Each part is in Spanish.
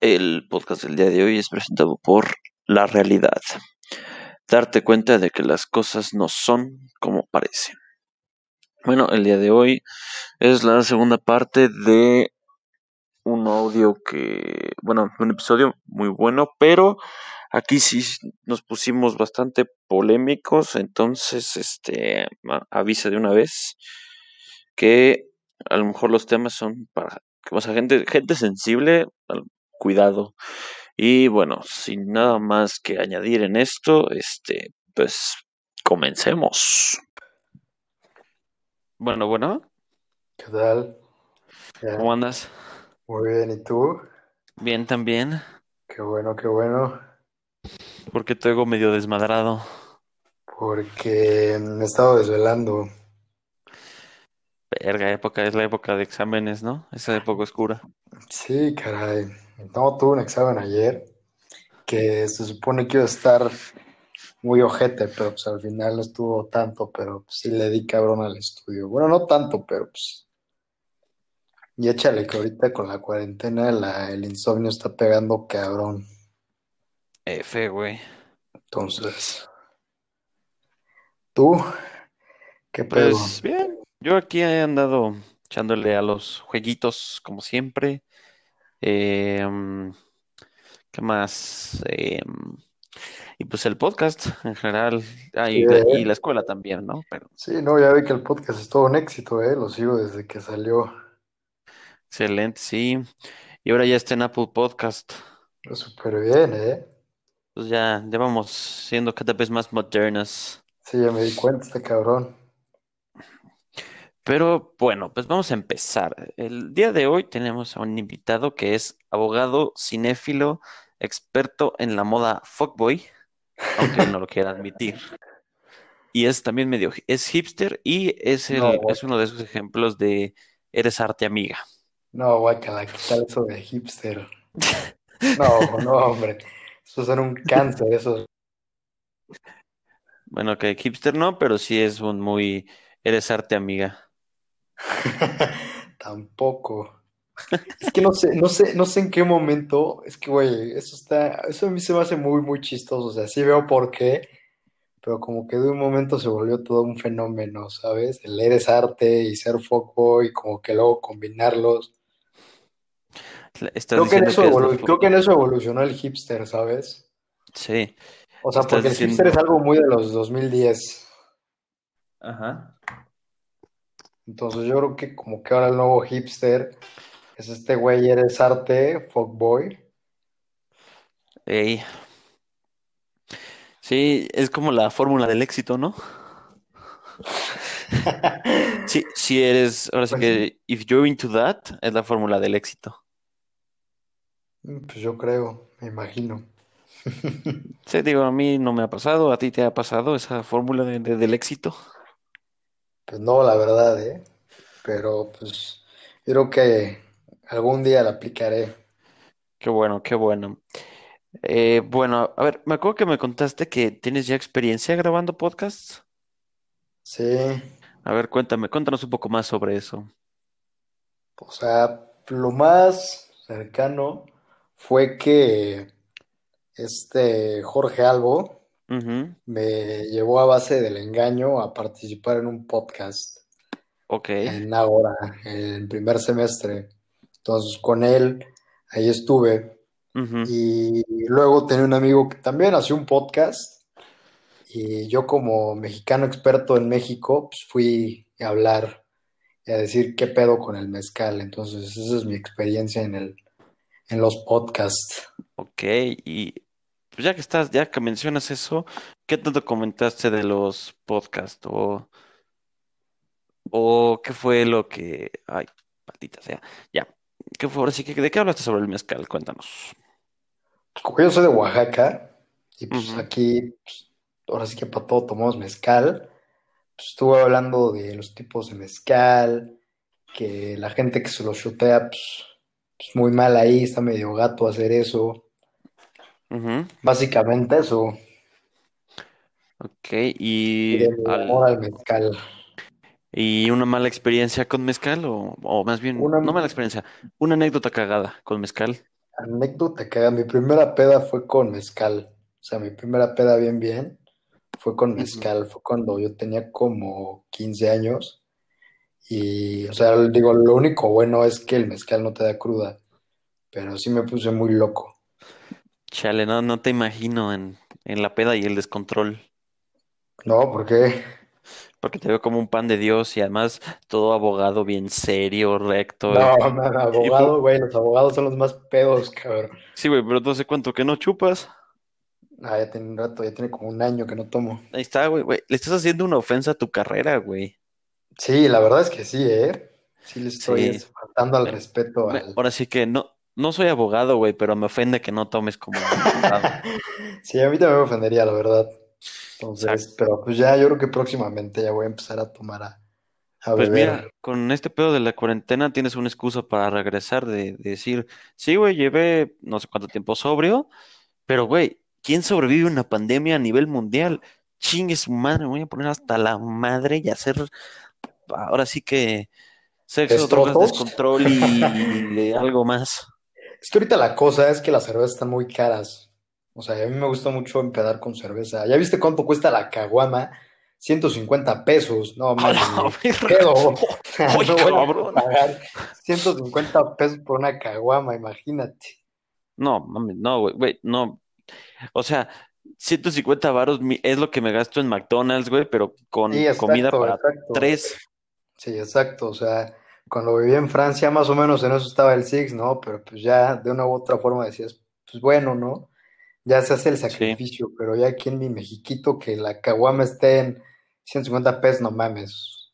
El podcast del día de hoy es presentado por La Realidad. Darte cuenta de que las cosas no son como parecen. Bueno, el día de hoy es la segunda parte de un audio que, bueno, un episodio muy bueno, pero aquí sí nos pusimos bastante polémicos, entonces, este, avisa de una vez que a lo mejor los temas son para, o sea, gente, gente sensible, cuidado. Y bueno, sin nada más que añadir en esto, este, pues comencemos. Bueno, bueno. ¿Qué tal? ¿Cómo andas? Muy bien, ¿y tú? Bien también. Qué bueno, qué bueno. ¿Por qué te hago medio desmadrado? Porque me he estado desvelando. Verga, época, es la época de exámenes, ¿no? Esa época oscura. Sí, caray. No, tuve un examen ayer que se supone que iba a estar muy ojete, pero pues al final no estuvo tanto, pero pues, sí le di cabrón al estudio. Bueno, no tanto, pero pues. Y échale que ahorita con la cuarentena la, el insomnio está pegando cabrón. F, güey. Entonces. ¿Tú? ¿Qué pedo? Pues bien, yo aquí he andado echándole a los jueguitos, como siempre. Em, ¿qué más? Em, y pues el podcast en general, ah, y, Sí, la, ¿eh? y la escuela también, ¿no? Pero Sí, no, ya vi que el podcast es todo un éxito, ¿eh? Lo sigo desde que salió. excelente, sí. Y ahora ya está en Apple Podcast. Súper bien, ¿eh? Pues ya, ya vamos siendo cada vez más modernas. Sí, ya me di cuenta, este cabrón. Pero bueno, pues vamos a empezar. El día de hoy tenemos a un invitado que es abogado, cinéfilo, experto en la moda fuckboy, aunque no lo quiera admitir. Y es también medio, es hipster y es No, el, es uno de esos ejemplos de eres arte amiga. no, guácala, ¿qué tal eso de hipster? No, no, hombre. Eso era un cáncer, eso. Bueno, que hipster no, pero sí es un muy, eres arte amiga. Tampoco. Es que no sé, no sé, no sé en qué momento. Es que, güey, eso está, eso a mí se me hace muy, muy chistoso. O sea, sí veo por qué, pero como que de un momento se volvió todo un fenómeno, ¿sabes? El eres arte y ser foco y como que luego combinarlos. Creo que en eso que evolu- creo que en eso evolucionó el hipster, ¿sabes? Sí, O sea, porque el hipster es algo muy de los 2010. Ajá. Entonces yo creo que como que ahora el nuevo hipster es este güey, eres arte, fuckboy. Ey. Sí, es como la fórmula del éxito, ¿no? Sí, si eres, ahora sí Pues, que, if you're into that, es la fórmula del éxito. pues yo creo, me imagino. Sí, digo, a mí no me ha pasado, a ti te ha pasado esa fórmula de- de- del éxito. Pues no, la verdad, ¿eh? Pero pues yo creo que algún día la aplicaré. Qué bueno, qué bueno. Eh, bueno, a ver, me acuerdo que me contaste que tienes ya experiencia grabando podcasts. Sí, A ver, cuéntame, cuéntanos un poco más sobre eso. o sea, lo más cercano fue que este Jorge Albo Me llevó a base del engaño a participar en un podcast. Ok. en Ágora, en primer semestre. Entonces, con él, ahí estuve. Y luego tenía un amigo que también hacía un podcast. Y yo, como mexicano experto en México, pues fui a hablar y a decir qué pedo con el mezcal. Entonces, esa es mi experiencia en el, en los podcasts. Ok, y pues ya que estás, ya que mencionas eso, ¿qué tanto comentaste de los podcasts? O, o qué fue lo que, ay, maldita sea, ya, ¿qué fue ahora sí que, de qué hablaste sobre el mezcal? Cuéntanos. Como yo soy de Oaxaca, y pues aquí, pues, ahora sí que para todo tomamos mezcal. Pues estuve hablando de los tipos de mezcal, que la gente que se lo shotea, pues, pues muy mal ahí, está medio gato hacer eso. Ujú, Básicamente eso, Ok, y mi amor al, al mezcal. y una mala experiencia con mezcal, o, o más bien, Una, no mala experiencia, una anécdota cagada con mezcal. anécdota que mi primera peda fue con mezcal. O sea, mi primera peda bien, bien, fue con mezcal. Fue cuando yo tenía como 15 años. Y, o sea, digo, lo único bueno es que el mezcal no te da cruda. Pero sí me puse muy loco. Chale, no, no te imagino en, en la peda y el descontrol. No, ¿por qué? Porque te veo como un pan de Dios y además todo abogado bien serio, recto. No, abogado, güey, los abogados son los más pedos, cabrón. Sí, güey, pero no sé cuánto que no chupas. Ah, ya tiene un rato, ya tiene como un año que no tomo. Ahí está, güey, güey. Le estás haciendo una ofensa a tu carrera, güey. Sí, la verdad es que sí, ¿eh? Sí le estoy faltando al respeto al... Ahora sí que no, no soy abogado, güey, pero me ofende que no tomes como abogado. sí, a mí también me ofendería, la verdad. Entonces, pero pues ya yo creo que próximamente ya voy a empezar a tomar a, Pues mira, con este pedo de la cuarentena tienes una excusa para regresar de, decir, sí, güey, llevé no sé cuánto tiempo sobrio, pero güey, ¿quién sobrevive a una pandemia a nivel mundial? Chingue su madre, me voy a poner hasta la madre y hacer, ahora sí que sexo, drogas, descontrol y algo más. Es que ahorita la cosa es que las cervezas están muy caras. O sea, a mí me gusta mucho empedar con cerveza. ¿Ya viste cuánto cuesta la caguama? 150 pesos. No, mames. No voy a pagar 150 pesos por una caguama, imagínate. No, mames, no, güey, no. O sea, 150 varos es lo que me gasto en McDonald's, güey, pero con comida para tres. Sí, exacto. O sea, cuando vivía en Francia, más o menos en eso estaba el Six, ¿no? Pero pues ya de una u otra forma decías, pues bueno, ¿no? ya se hace el sacrificio, pero ya aquí en mi Mexiquito que la caguama esté en 150 pesos, no mames.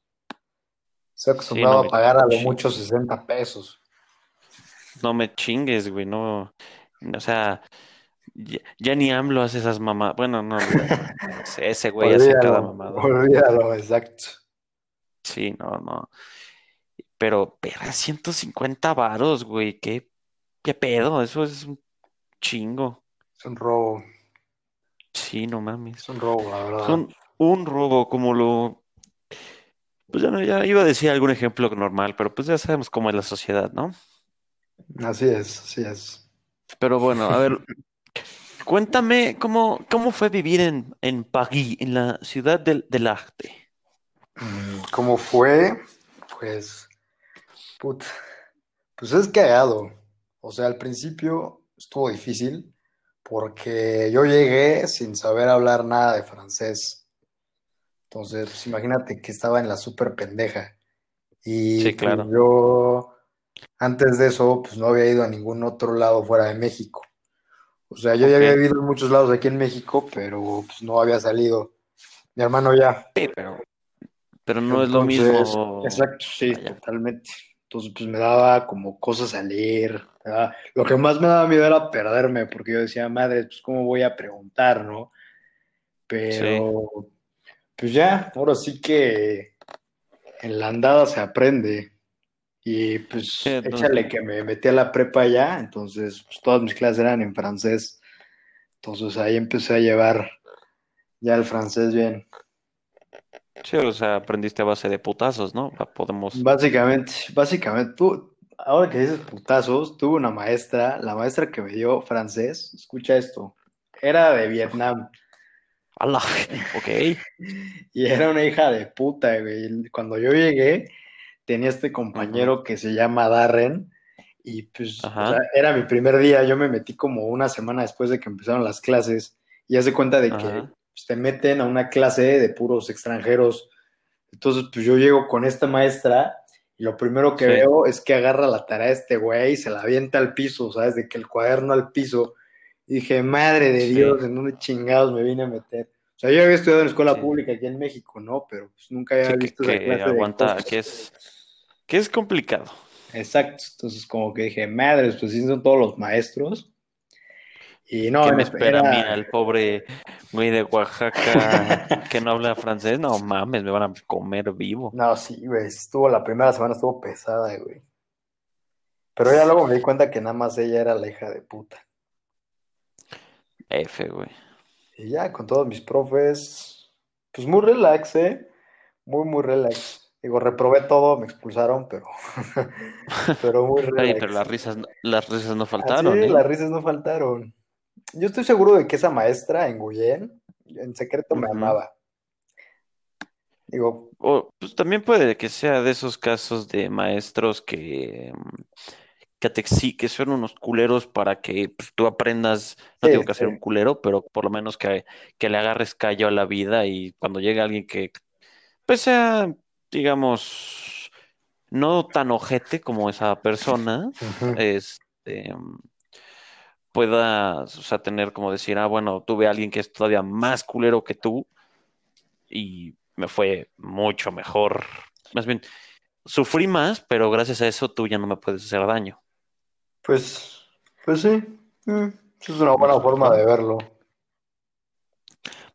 Estoy acostumbrado a pagar a lo mucho 60 pesos. No me chingues, güey, no. O sea, ya, ni AMLO hace esas mamás. Bueno, no, ese güey hace cada mamada. Olvídalo, exacto. Sí, no, no. Pero, pero 150 varos, güey, ¿qué, qué pedo, eso es un chingo. Es un robo. Sí, no mames. Es un robo, la verdad. Son un robo, como lo. Pues ya, no, ya iba a decir algún ejemplo normal, pero pues ya sabemos cómo es la sociedad, ¿no? Así es, así es. Pero bueno, a ver, cuéntame cómo, cómo fue vivir en, en París, en la ciudad del, del arte. Mm, ¿Cómo fue? Pues, put, pues es cagado. O sea, al principio estuvo difícil porque yo llegué sin saber hablar nada de francés. Entonces, pues imagínate que estaba en la súper pendeja. Y sí, claro. Pues, yo, antes de eso, pues no había ido a ningún otro lado fuera de México. O sea, yo ya había ido en muchos lados aquí en México, pero pues no había salido. Mi hermano ya. Sí, pero, pero no es lo mismo. Exacto, sí, totalmente. Entonces, pues me daba como cosas a leer. Lo que más me daba miedo era perderme, porque yo decía, madre, pues cómo voy a preguntar, ¿no? Pero, pues ya, ahora sí que en la andada se aprende. Y pues échale que me metí a la prepa ya, entonces pues, todas mis clases eran en francés. Entonces ahí empecé a llevar ya el francés bien. Sí, o sea, aprendiste a base de putazos, ¿no? Podemos. Básicamente, básicamente, tú, ahora que dices putazos, tuve una maestra, la maestra que me dio francés, escucha esto, era de Vietnam. Allah, ok. y era una hija de puta, güey. Cuando yo llegué, tenía este compañero que se llama Darren, y pues era mi primer día, yo me metí como una semana después de que empezaron las clases, y hace cuenta de que pues, te meten a una clase de puros extranjeros. Entonces, pues yo llego con esta maestra y lo primero que veo es que agarra la tarea de este güey y se la avienta al piso, ¿sabes? De que el cuaderno al piso. Y dije, madre de Dios, ¿en dónde chingados me vine a meter? O sea, yo había estudiado en escuela pública aquí en México, ¿no? Pero pues nunca había visto esa clase aguanta, que es, que es complicado. Exacto. Entonces, como que dije, madres, pues sí son todos los maestros. Y no, ¿Qué me espera a mí, el pobre güey de Oaxaca que no habla francés? No mames, me van a comer vivo. No, sí, güey, estuvo la primera semana, estuvo pesada, güey. Pero ya luego me di cuenta que nada más ella era la hija de puta. F, güey. Y ya, con todos mis profes, pues muy relax, ¿eh? Muy, muy relax. Digo, reprobé todo, me expulsaron, pero, pero muy Ay, relax. pero las risas, no- las risas no faltaron, ¿eh? las risas no faltaron. Yo estoy seguro de que esa maestra en Guyen, en secreto me amaba. Digo, O pues, también puede que sea de esos casos de maestros que, mm, que te que son unos culeros para que pues, tú aprendas, no sí, digo que ser un culero, pero por lo menos que, que le agarres callo a la vida y cuando llegue alguien que pues sea, digamos, no tan ojete como esa persona, este, pueda, o sea, tener como decir, ah, bueno, tuve a alguien que es todavía más culero que tú y me fue mucho mejor. Más bien, sufrí más, pero gracias a eso tú ya no me puedes hacer daño. Pues, pues sí, mm, es una buena forma de verlo.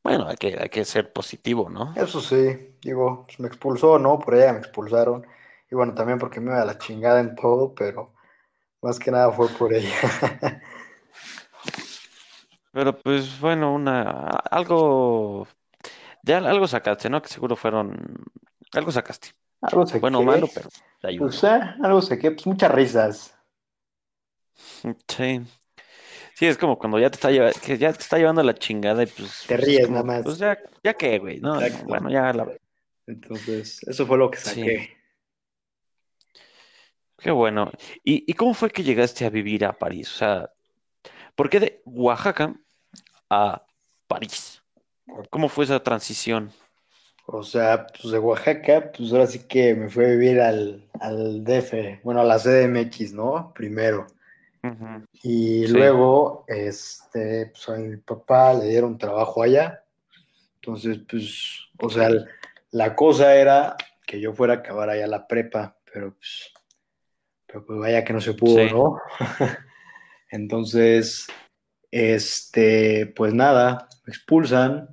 Bueno, hay que, hay que ser positivo, ¿no? Eso sí, digo, pues me expulsó, ¿no? Por ella me expulsaron. Y bueno, también porque me iba a la chingada en todo, pero más que nada fue por ella. Pero pues bueno, una, algo, ya algo sacaste, ¿no? Que seguro fueron, algo sacaste. Algo sé Bueno o malo, pero te ayudó. pues eh, algo sé que, pues muchas risas. Sí. Sí, es como cuando ya te está lleva- que ya te está llevando la chingada y pues, Te es ríes como, nada más. pues ya, ya qué, güey, ¿no? Exacto. Bueno, ya la, Entonces, eso fue lo que Sí. saqué. qué bueno. ¿Y, y cómo fue que llegaste a vivir a París? O sea, ¿por qué de Oaxaca a París? ¿Cómo fue esa transición? O sea, pues de Oaxaca, pues ahora sí que me fui a vivir al, al DF, bueno, a la CDMX, ¿no? Primero. Y Sí. luego, este, pues a mi papá le dieron trabajo allá. Entonces, pues, o sea, la cosa era que yo fuera a acabar allá la prepa, pero pues, pero pues vaya que no se pudo, Sí. ¿no? Entonces, este, pues nada, me expulsan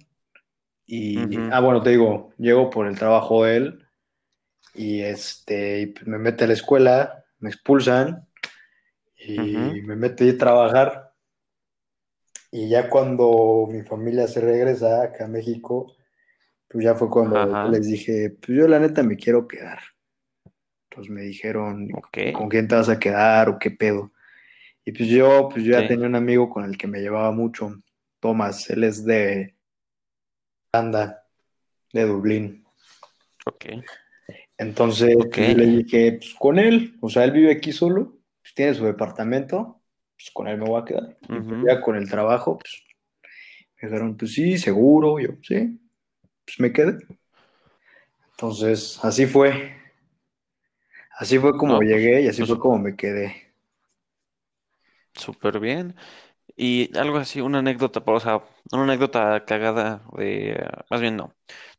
y, ah, bueno, te digo, llego por el trabajo de él y este, pues me mete a la escuela, me expulsan y me mete a trabajar. Y ya cuando mi familia se regresa acá a México, pues ya fue cuando Ajá. les dije, pues yo la neta me quiero quedar. Entonces me dijeron. ¿con quién te vas a quedar o qué pedo? Y pues yo, pues yo ya tenía un amigo con el que me llevaba mucho, Tomás, él es de Anda, de Dublín. Ok. Entonces pues, yo le dije, pues con él, o sea, él vive aquí solo, pues tiene su departamento, pues con él me voy a quedar. Ujú. ya con el trabajo, pues me dijeron, pues sí, seguro, yo, sí, pues me quedé. Entonces, así fue. Así fue como No, llegué y así pues fue como me quedé. Súper bien. Y algo así, una anécdota, o sea, una anécdota cagada de, más bien no,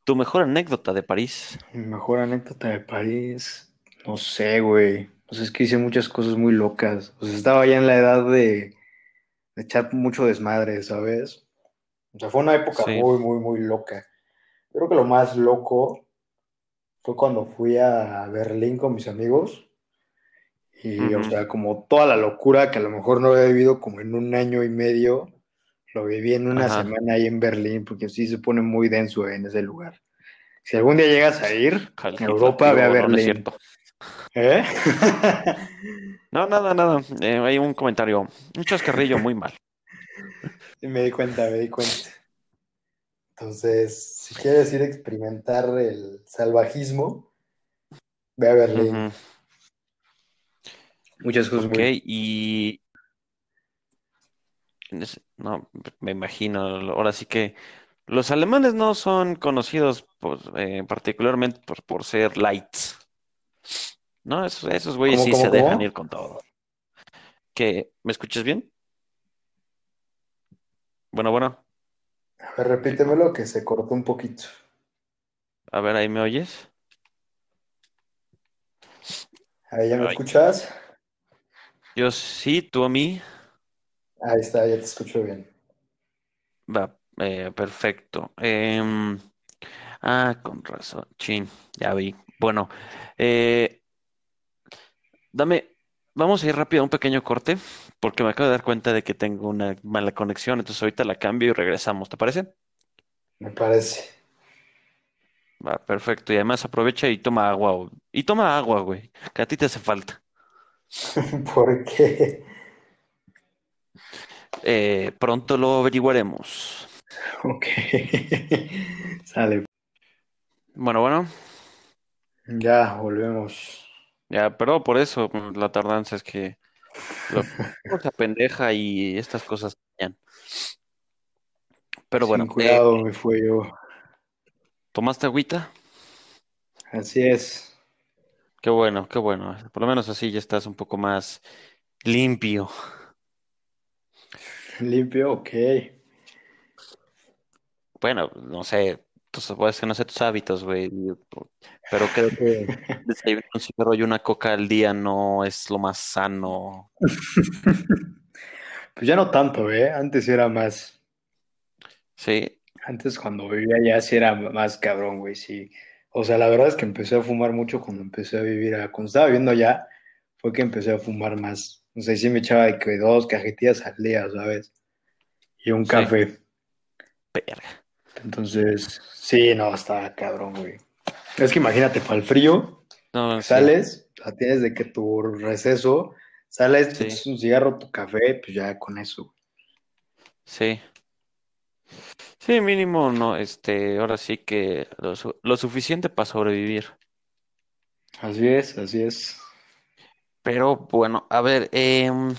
tu mejor anécdota de París. Mi mejor anécdota de París, no sé, güey. O sea, es que hice muchas cosas muy locas. O sea, estaba ya en la edad de, de echar mucho desmadre, ¿sabes? O sea, fue una época Sí. muy, muy, muy loca. Creo que lo más loco fue cuando fui a Berlín con mis amigos. Y, o sea, como toda la locura que a lo mejor no había vivido como en un año y medio, lo viví en una Ajá. semana ahí en Berlín, porque sí se pone muy denso en ese lugar. Si algún día llegas a ir a Europa, ve a no, no Berlín. cierto. ¿Eh? No, nada, nada. Eh, hay un comentario, un chascarrillo muy mal. Me di cuenta, me di cuenta. Entonces, si quieres ir a experimentar el salvajismo, ve a Berlín. Ujú. Muchas cosas Ok, muy... y no, me imagino. Ahora sí que los alemanes no son conocidos por, eh, particularmente por, por ser lights. No, esos, esos güeyes ¿Cómo, sí cómo, se dejan ir con todo. ¿Qué? ¿Me escuchas bien? Bueno, bueno. A ver, repítemelo que se cortó un poquito. A ver, ¿ahí me oyes? Ahí ya me Ay. escuchas. Yo sí, tú a mí. Ahí está, ya te escucho bien. Va, eh, perfecto. Em, ah, con razón. Chin, ya vi. Bueno, eh, dame, vamos a ir rápido a un pequeño corte, porque me acabo de dar cuenta de que tengo una mala conexión, entonces ahorita la cambio y regresamos, ¿te parece? Me parece. Va, perfecto. Y además aprovecha y toma agua. o- Y toma agua, güey, que a ti te hace falta. ¿Por qué? Eh, pronto lo averiguaremos. Ok. Sale. Bueno, bueno, Ya, volvemos. ya, pero por eso la tardanza es que lo se pendeja y estas cosas. Pero bueno, Sin eh, cuidado me fue yo. ¿tomaste agüita? Así es. Qué bueno, qué bueno. Por lo menos así ya estás un poco más limpio. Limpio, ok. Bueno, no sé, puedes que no sé tus hábitos, güey, pero creo que desayunar un cigarro y una coca al día no es lo más sano. Pues ya no tanto, ¿eh? Antes era más. Sí, Antes cuando vivía allá sí era más cabrón, güey, sí. O sea, la verdad es que empecé a fumar mucho cuando empecé a vivir, a- cuando estaba viviendo allá, fue que empecé a fumar más. O sea, sí me echaba de que dos cajetillas al día, ¿sabes? Y un Sí. café. Entonces, sí, no, estaba cabrón, güey. Es que imagínate, para el frío, No, sí, sales, sea, tienes de que tu receso, sales, Sí. un cigarro, tu café, pues ya con eso. sí. Sí, mínimo, no, este, ahora sí que lo, su- lo suficiente para sobrevivir. Así es, así es. Pero bueno, a ver, em,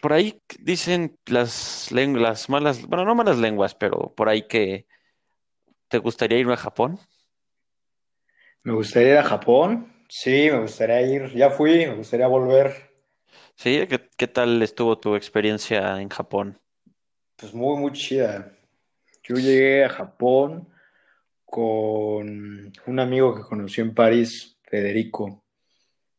por ahí dicen las lenguas malas, bueno, no malas lenguas, pero por ahí que te gustaría irme a Japón. Me gustaría ir a Japón, sí, me gustaría ir, ya fui, me gustaría volver. ¿Sí? ¿Qué, qué tal estuvo tu experiencia en Japón? Pues muy, muy chida. Yo llegué a Japón con un amigo que conocí en París, Federico.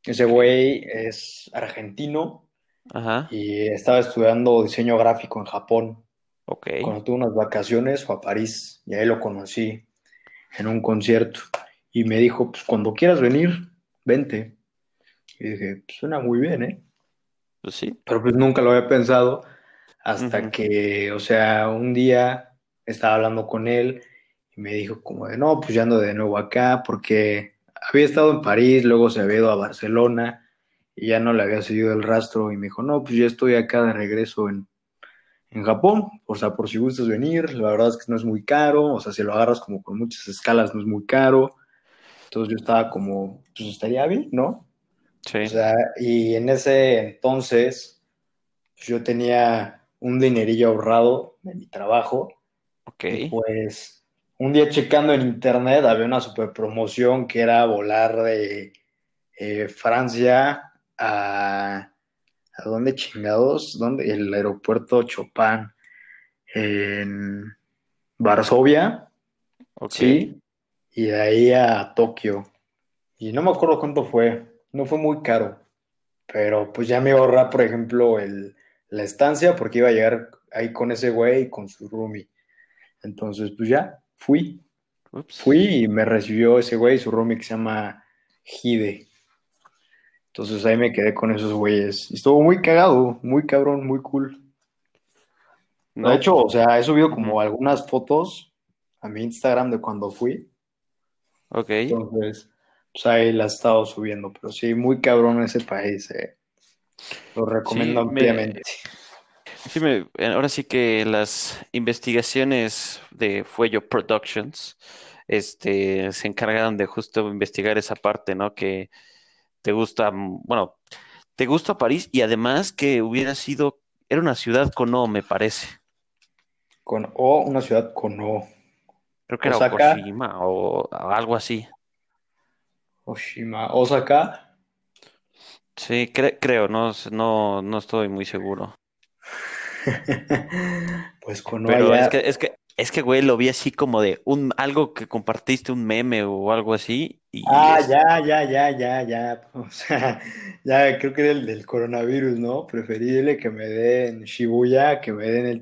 Ese güey es argentino Ajá, y estaba estudiando diseño gráfico en Japón. ok, Cuando tuve unas vacaciones fue a París y ahí lo conocí en un concierto. Y me dijo, pues cuando quieras venir, vente. Y dije, pues suena muy bien, ¿eh? pues sí, Pero pues nunca lo había pensado hasta que, o sea, un día estaba hablando con él y me dijo como de, no, pues ya ando de nuevo acá porque había estado en París, luego se había ido a Barcelona y ya no le había seguido el rastro y me dijo, no, pues ya estoy acá de regreso en, en Japón, o sea, por si gustas venir, la verdad es que no es muy caro, o sea, si lo agarras como con muchas escalas no es muy caro, entonces yo estaba como, pues estaría bien, ¿no? sí, O sea, y en ese entonces pues, yo tenía un dinerillo ahorrado de mi trabajo. Ok, y pues un día checando en internet había una super promoción que era volar de eh, Francia a... ¿A dónde chingados? ¿Dónde? El aeropuerto Chopin en Varsovia, ok, sí, y de ahí a Tokio. Y no me acuerdo cuánto fue, no fue muy caro, pero pues ya me iba a ahorrar, por ejemplo, el, la estancia porque iba a llegar ahí con ese güey y con su roomie. Entonces, pues ya, fui, ups, fui y me recibió ese güey, su roomie que se llama Hide. Entonces ahí me quedé con esos güeyes. Y estuvo muy cagado, muy cabrón, muy cool. no, De hecho, o sea, he subido como algunas fotos a mi Instagram de cuando fui. ok, Entonces, pues ahí las he estado subiendo. Pero sí, muy cabrón ese país. eh. Lo recomiendo Sí, me- ampliamente. sí me, ahora sí que las investigaciones de Fuello Productions, este, se encargaron de justo investigar esa parte, ¿no? Que te gusta, mm, bueno, te gusta París y además que hubiera sido, era una ciudad con O, me parece. Con O, una ciudad con O. Creo que era. Okoshima o algo así. Oshima. Osaka. Sí, cre- creo, no, no, no estoy muy seguro. Pues con Pero es que, es que, es que, güey, lo vi así como de un, algo que compartiste, un meme o algo así, y Ah, es- ya, ya, ya, ya, ya. O sea, ya creo que era el del coronavirus, ¿no? Preferible que me den Shibuya que me den el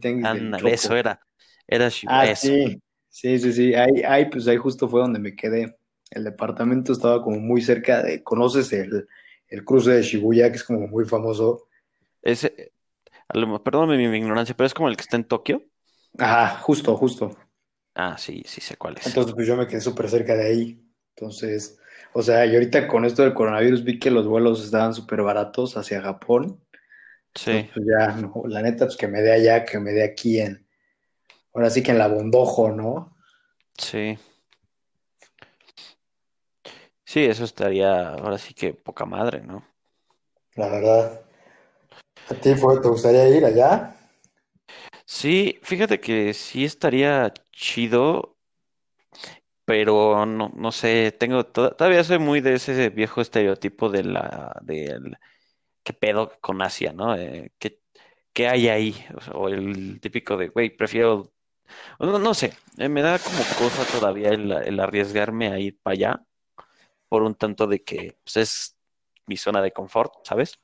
Choco. eso era, era Shibuya, Ah, sí, sí, sí, sí. Ahí, ahí, pues ahí justo fue donde me quedé. El departamento estaba como muy cerca de, ¿conoces el, el cruce de Shibuya, que es como muy famoso? Ese, perdóname mi, mi ignorancia, pero es como el que está en Tokio. Ajá, justo, justo. Ah, sí, sí sé cuál es. Entonces, pues yo me quedé súper cerca de ahí. Entonces, o sea, y ahorita con esto del coronavirus vi que los vuelos estaban súper baratos hacia Japón. Sí, Entonces, pues ya, no, la neta, pues que me dé allá, que me dé aquí en, ahora sí que en la Bondojo, ¿no? sí. Sí, eso estaría ahora sí que poca madre, ¿no? La verdad. ¿A ti fue, te gustaría ir allá? Sí, fíjate que sí estaría chido, pero no, no sé, tengo to- todavía soy muy de ese viejo estereotipo de la del qué pedo con Asia, ¿no? Eh, ¿qué, qué hay ahí? O, sea, o el típico de, güey, prefiero, no sé, eh, me da como cosa todavía el, el arriesgarme a ir para allá por un tanto de que pues, es mi zona de confort, ¿sabes?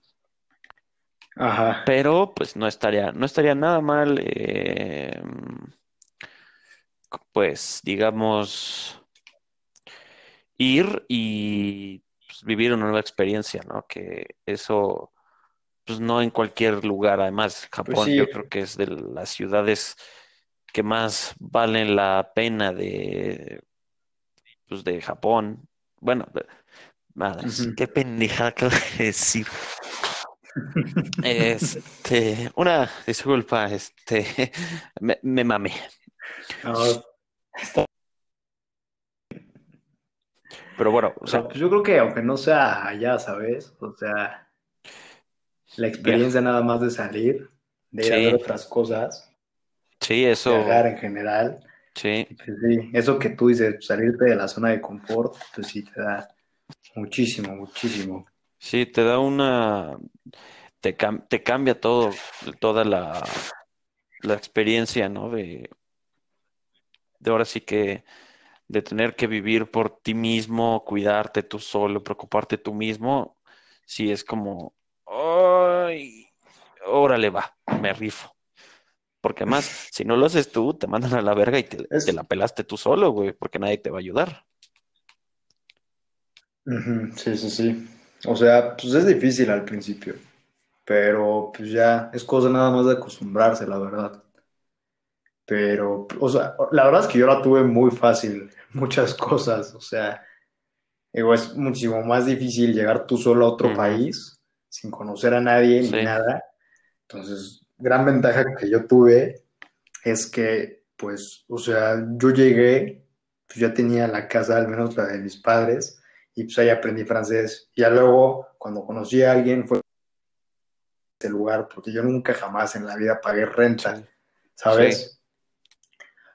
Ajá. Pero pues no estaría, no estaría nada mal, eh, pues digamos, ir y pues, vivir una nueva experiencia, ¿no? Que eso, pues no en cualquier lugar. Además, Pues Japón sí. yo creo que es de las ciudades que más valen la pena de, pues, de Japón. Bueno, Ujú. qué pendejada acabo de decir. Este, una disculpa, este, me, me mamé. No, Pero bueno, o sea, pero pues yo creo que aunque no sea allá, ¿sabes? O sea, la experiencia nada más de salir, de ir a ver otras cosas, sí, viajar eso, en general, sí, sí, eso que tú dices, salirte de la zona de confort, pues sí te da muchísimo, muchísimo. sí, te da una, te, cam- te cambia todo, toda la, la experiencia, ¿no? De, de ahora sí que, de tener que vivir por ti mismo, cuidarte tú solo, preocuparte tú mismo, sí es como, ay, órale va, me rifo. Porque además, si no lo haces tú, te mandan a la verga y te, la pelaste tú solo, güey, porque nadie te va a ayudar. sí, sí, sí. O sea, pues es difícil al principio, pero pues ya es cosa nada más de acostumbrarse, la verdad. Pero, o sea, la verdad es que yo la tuve muy fácil, muchas cosas, o sea, digo, es muchísimo más difícil llegar tú solo a otro país sin conocer a nadie ni nada. Entonces, gran ventaja que yo tuve es que, pues, o sea, yo llegué, pues ya tenía la casa, al menos la de mis padres, y pues ahí aprendí francés. Y ya luego, cuando conocí a alguien, fue este lugar, porque yo nunca jamás en la vida pagué renta, sí, sí, ¿sabes?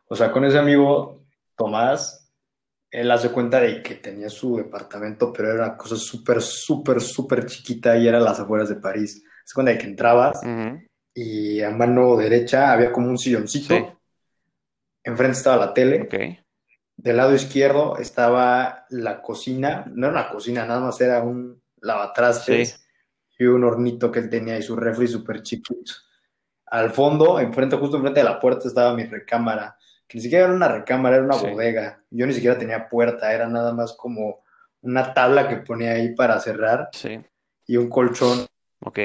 O sea, con ese amigo Tomás, él hace cuenta de que tenía su departamento, pero era una cosa súper, súper, súper chiquita y era a las afueras de París. Se cuenta de que entrabas y a mano derecha había como un sí, silloncito, enfrente estaba la tele, del lado izquierdo estaba la cocina, no era una cocina, nada más era un sí, lavatrastes y un hornito que él tenía y su refri súper chiquito. Al fondo, enfrente, justo enfrente de la puerta estaba mi recámara, que ni siquiera era una recámara, era una sí, bodega. Yo ni siquiera tenía puerta, era nada más como una tabla que ponía ahí para cerrar sí, y un colchón. Ok.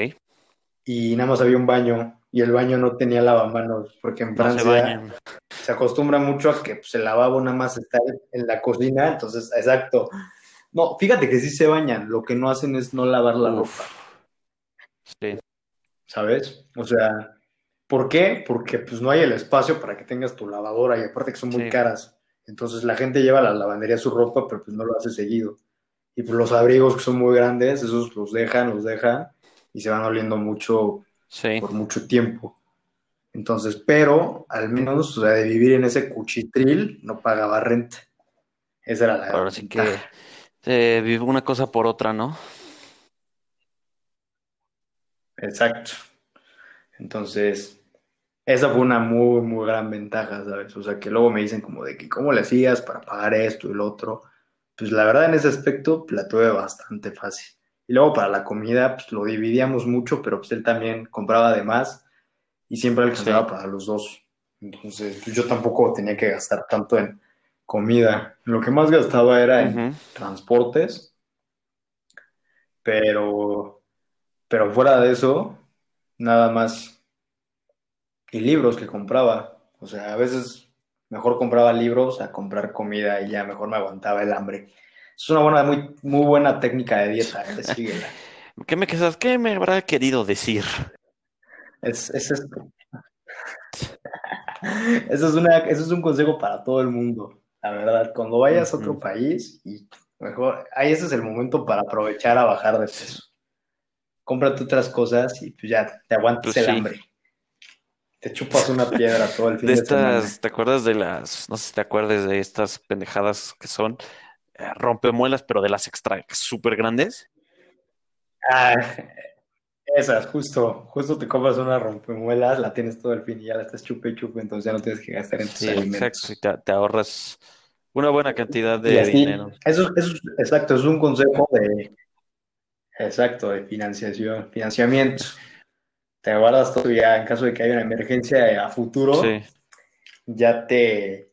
Y nada más había un baño y el baño no tenía lavamanos, porque en No Francia se acostumbra mucho a que pues, el lavabo nada más está en la cocina, entonces, exacto. No, fíjate que sí se bañan, lo que no hacen es no lavar la ropa, sí, ¿sabes? O sea, ¿por qué? Porque pues no hay el espacio para que tengas tu lavadora y aparte que son muy sí, caras. Entonces la gente lleva a la lavandería su ropa, pero pues no lo hace seguido. Y pues los abrigos que son muy grandes, esos los dejan, los dejan y se van oliendo mucho sí. por mucho tiempo. Entonces, pero al menos, o sea, de vivir en ese cuchitril, no pagaba renta. Esa era la Ahora sí que eh, vive una cosa por otra, ¿no? Exacto. Entonces, esa fue una muy, muy gran ventaja, ¿sabes? O sea, que luego me dicen como de que, ¿cómo le hacías para pagar esto y lo otro? Pues la verdad en ese aspecto la tuve bastante fácil. Y luego para la comida, pues lo dividíamos mucho, pero pues él también compraba de más y siempre alcanzaba Sí. para los dos. Entonces, pues, yo tampoco tenía que gastar tanto en comida. Lo que más gastaba era en transportes, pero, pero fuera de eso, nada más. Y libros que compraba. O sea, a veces, mejor compraba libros a comprar comida y ya mejor me aguantaba el hambre. Es una buena, muy, muy buena técnica de dieta, ¿eh? síguela. ¿Qué me, qué, qué me habrá querido decir? Es, es, es- Eso es, una, eso es un consejo para todo el mundo, la verdad. Cuando vayas a otro país, y mejor, ahí ese es el momento para aprovechar a bajar de peso. Cómprate otras cosas y pues ya te aguantas Pues el sí. hambre. Te chupas una piedra todo el fin De de, semana. estas, ¿te acuerdas de las, no sé si te acuerdas de estas pendejadas que son rompemuelas, pero de las extra súper grandes? Ah, esas, justo, justo te compras una rompemuelas, la tienes todo el fin y ya la estás chupe y chupe, entonces ya no tienes que gastar en tus Sí, alimentos. exacto, y te, te ahorras una buena cantidad de así, dinero. eso, eso, es- exacto, es un consejo de, exacto, de financiación, financiamiento. Te guardas todo ya en caso de que haya una emergencia a futuro, Sí, ya te,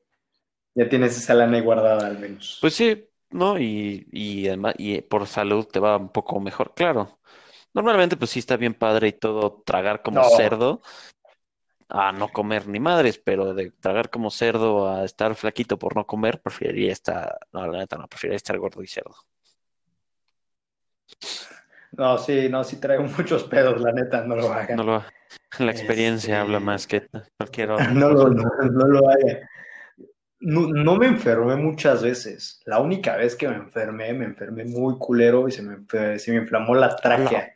ya tienes esa lana guardada al menos. pues sí, ¿no? Y, y además, y por salud te va un poco mejor, claro. Normalmente, pues sí está bien padre y todo tragar como No. cerdo a no comer ni madres, pero de tragar como cerdo a estar flaquito por no comer, preferiría estar, no, la neta no, preferiría estar gordo y cerdo. No, sí, no, sí traigo muchos pedos, la neta, no lo hagan. No lo, la experiencia Este, habla más que cualquier otra No no, no lo haga. No, no me enfermé muchas veces. La única vez que me enfermé, me enfermé muy culero y se me, se me inflamó la tráquea.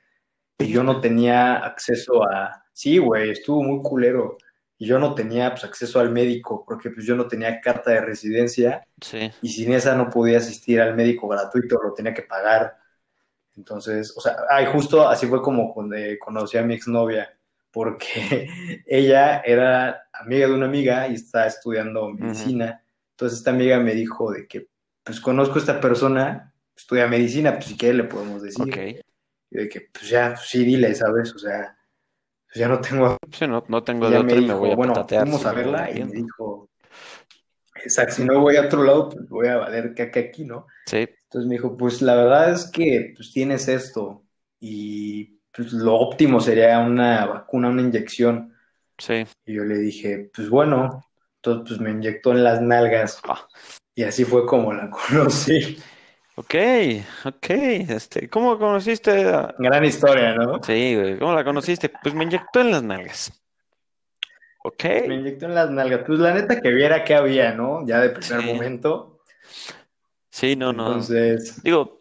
Y yo no tenía acceso a... Sí, güey, estuvo muy culero. Y yo no tenía pues, acceso al médico porque pues yo no tenía carta de residencia Sí, y sin esa no podía asistir al médico gratuito, lo tenía que pagar. Entonces, o sea, ay, justo así fue como cuando conocí a mi exnovia, porque ella era amiga de una amiga y está estudiando medicina. Entonces, esta amiga me dijo de que, pues conozco a esta persona, estudia medicina, pues si quiere le podemos decir. Y de que, pues ya, pues, sí, dile, ¿sabes? O sea, pues ya no tengo Sí, no, no tengo de ella me otra y me dijo, voy a bueno, patatear. fuimos si a verla y me dijo, exacto, si no voy a otro lado, pues voy a valer caca aquí, ¿no? Sí, Entonces me dijo, pues la verdad es que pues tienes esto y pues lo óptimo sería una vacuna, una inyección. sí. Y yo le dije, pues bueno, entonces pues me inyectó en las nalgas Ah, y así fue como la conocí. ok, ok. Este, ¿cómo conociste a... Gran historia, ¿no? Sí, güey, ¿cómo la conociste? Pues me inyectó en las nalgas. Ok. Me inyectó en las nalgas. Pues la neta que viera qué había, ¿no? Ya de primer Sí. momento. Sí, no, no. Entonces, Digo,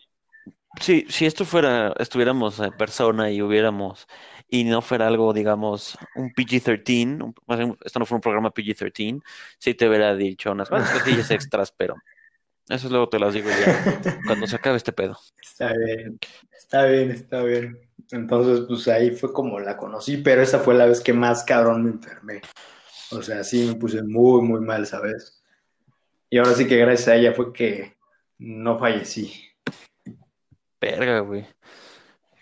si, si esto fuera, estuviéramos en persona y hubiéramos, y no fuera algo, digamos, un PG-13, un- más bien, esto no fue un programa PG-13, sí te hubiera dicho unas cosillas extras, pero eso luego te las digo ya cuando se acabe este pedo. Está bien, está bien, está bien. Entonces, pues ahí fue como la conocí, pero esa fue la vez que más cabrón me enfermé. O sea, sí me puse muy, muy mal, ¿sabes? Y ahora sí que gracias a ella fue que no fallecí. Verga, güey.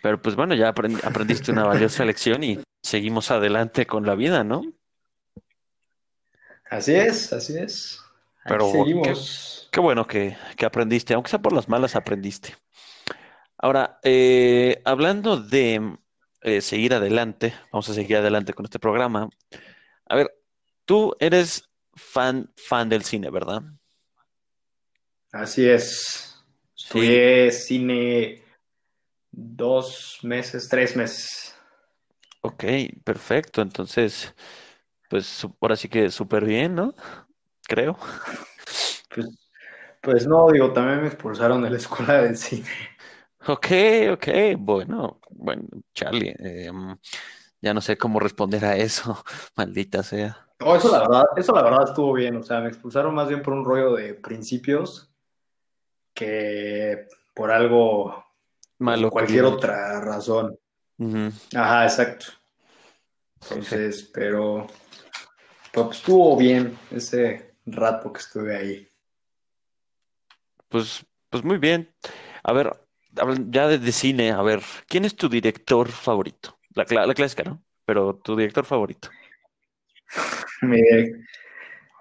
Pero pues bueno, ya aprend- aprendiste una valiosa lección y seguimos adelante con la vida, ¿no? Así es, así es. Aquí Pero, seguimos. Qué bueno que, que aprendiste, aunque sea por las malas, aprendiste. Ahora, eh, hablando de eh, seguir adelante, vamos a seguir adelante con este programa. A ver, tú eres fan, fan del cine, ¿verdad? Así es. Estudié cine dos meses, tres meses. Ok, perfecto. Entonces, pues ahora sí que súper bien, ¿no? Creo. Pues, pues no, digo, también me expulsaron de la escuela del cine. Ok, ok, bueno, bueno, Charlie, em, ya no sé cómo responder a eso, maldita sea. No, eso la verdad, eso la verdad estuvo bien. O sea, me expulsaron más bien por un rollo de principios que por algo, Malo. cualquier otra razón. Ajá, exacto. Entonces, pero, pero pues, estuvo bien ese rato que estuve ahí. Pues, pues muy bien. A ver, ya de, de cine, a ver, ¿quién es tu director favorito? La, la clásica, ¿no? Pero tu director favorito. Me-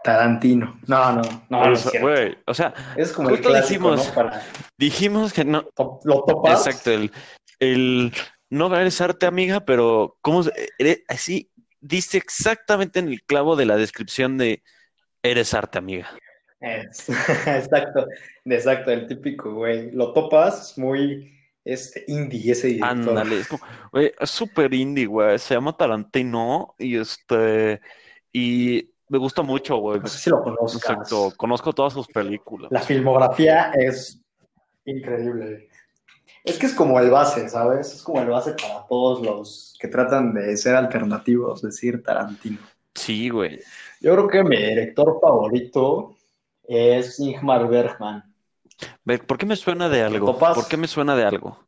Tarantino. No, no, no, no O es sea, güey, o sea, Es como el clásico, dijimos- ¿no? Para, dijimos que no, ¿lo topas? exacto, el, el no eres arte, amiga, pero ¿cómo eres- así dice exactamente en el clavo de la descripción de Eres arte, amiga. Es- exacto, exacto, el típico, güey. Lo topas, es muy este, indie ese director. Ándale, es como, güey, es súper indie, güey. Se llama Tarantino y este, y me gusta mucho, güey. No sé si lo conozcas. Exacto, conozco todas sus películas. La filmografía es increíble. Es que es como el base, ¿sabes? Es como el base para todos los que tratan de ser alternativos, decir Tarantino. Sí, güey. Yo creo que mi director favorito es Ingmar Bergman. ¿Por qué me suena de algo? ¿Por qué me suena de algo?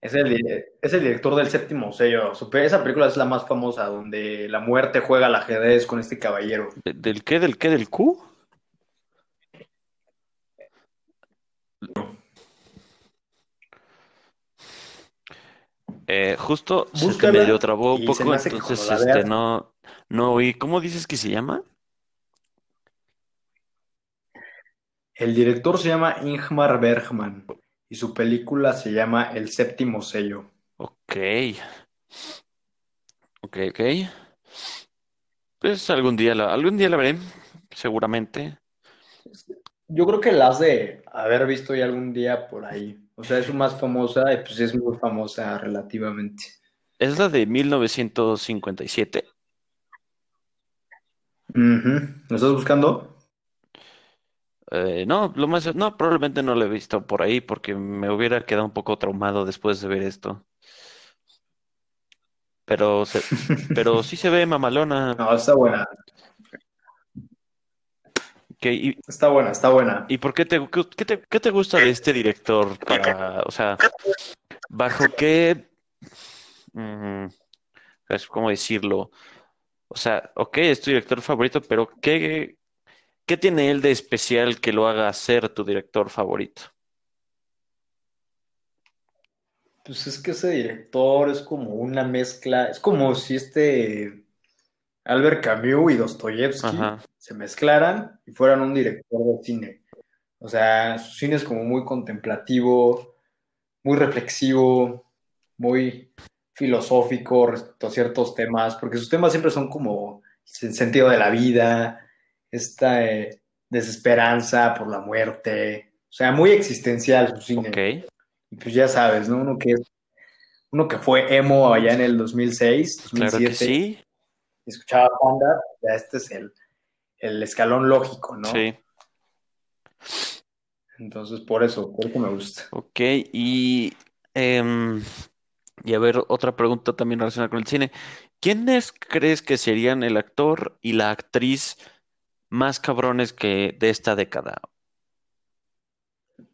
Es el, es el director del séptimo sello. Esa película es la más famosa, donde la muerte juega al ajedrez con este caballero. ¿De- ¿Del qué? ¿Del qué? ¿Del Q? Eh, justo se te Búscala medio trabó un se poco, me entonces este no, no oí. ¿Cómo dices que se llama? El director se llama Ingmar Bergman y su película se llama El séptimo sello. Ok. Ok, ok. Pues algún día la, algún día la veré, seguramente. Yo creo que la has de haber visto ya algún día por ahí. O sea, es su más famosa y pues es muy famosa relativamente. Es la de 1957. Ujú. ¿Lo estás buscando? Eh, no, lo más, no, probablemente no la he visto por ahí porque me hubiera quedado un poco traumado después de ver esto. Pero, se- pero sí se ve mamalona. No, está buena. Ok, ¿Y, Está buena, está buena. y por qué te, qué te, qué te gusta de este director para, o sea, bajo qué, mm, cómo decirlo? O sea, ok, es tu director favorito, pero ¿qué, qué tiene él de especial que lo haga ser tu director favorito? Pues es que ese director es como una mezcla, es como si este Albert Camus y Dostoyevsky Ajá. se mezclaran y fueran un director de cine. O sea, su cine es como muy contemplativo, muy reflexivo, muy filosófico respecto a ciertos temas, porque sus temas siempre son como el sentido de la vida, esta eh, desesperanza por la muerte, o sea, muy existencial su cine. Ok. Y pues ya sabes, ¿no? Uno que, uno que fue emo allá en el 2006, Claro que 2007, sí. escuchaba Panda, ya este es el, el escalón lógico, ¿no? Sí. Entonces, por eso, por eso me gusta. Ok, y, em, y a ver, otra pregunta también relacionada con el cine. ¿Quiénes crees que serían el actor y la actriz más cabrones que de esta década?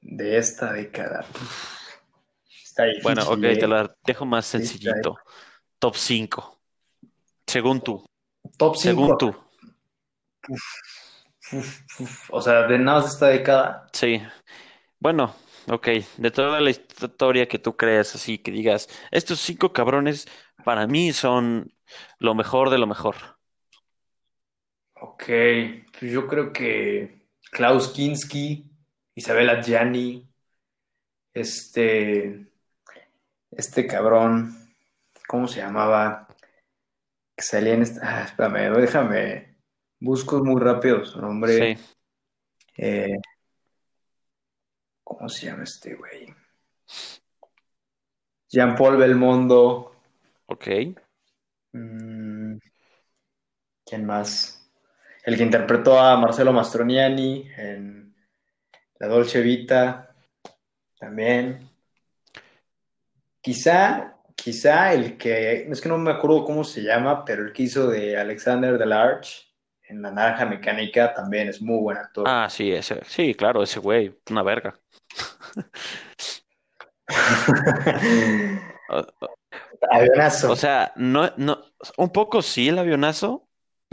De esta década. Está difícil, Bueno, ok, ¿eh? te la dejo más sencillito. Top 5. Según tú. Top 5. Según tú. O sea, de nada de esta década. Sí. Bueno, ok. De toda la historia que tú creas, así que digas, estos cinco cabrones para mí son lo mejor de lo mejor. Ok, pues yo creo que Klaus Kinski, Isabella Gianni, este, este cabrón, ¿cómo se llamaba? Que salía en esta, ah, espérame, déjame, busco muy rápido su nombre. Sí. Eh, ¿cómo se llama este güey? Jean-Paul Belmondo. Ok. Mm, ¿quién más? El que interpretó a Marcelo Mastroniani en La Dolce Vita, también. Quizá, quizá el que, es que no me acuerdo cómo se llama, pero el que hizo de Alexander Delarge en La Naranja Mecánica también es muy buen actor. Ah, sí, ese, sí, claro, ese güey, una verga. Avionazo. o sea, no, no, un poco sí el avionazo,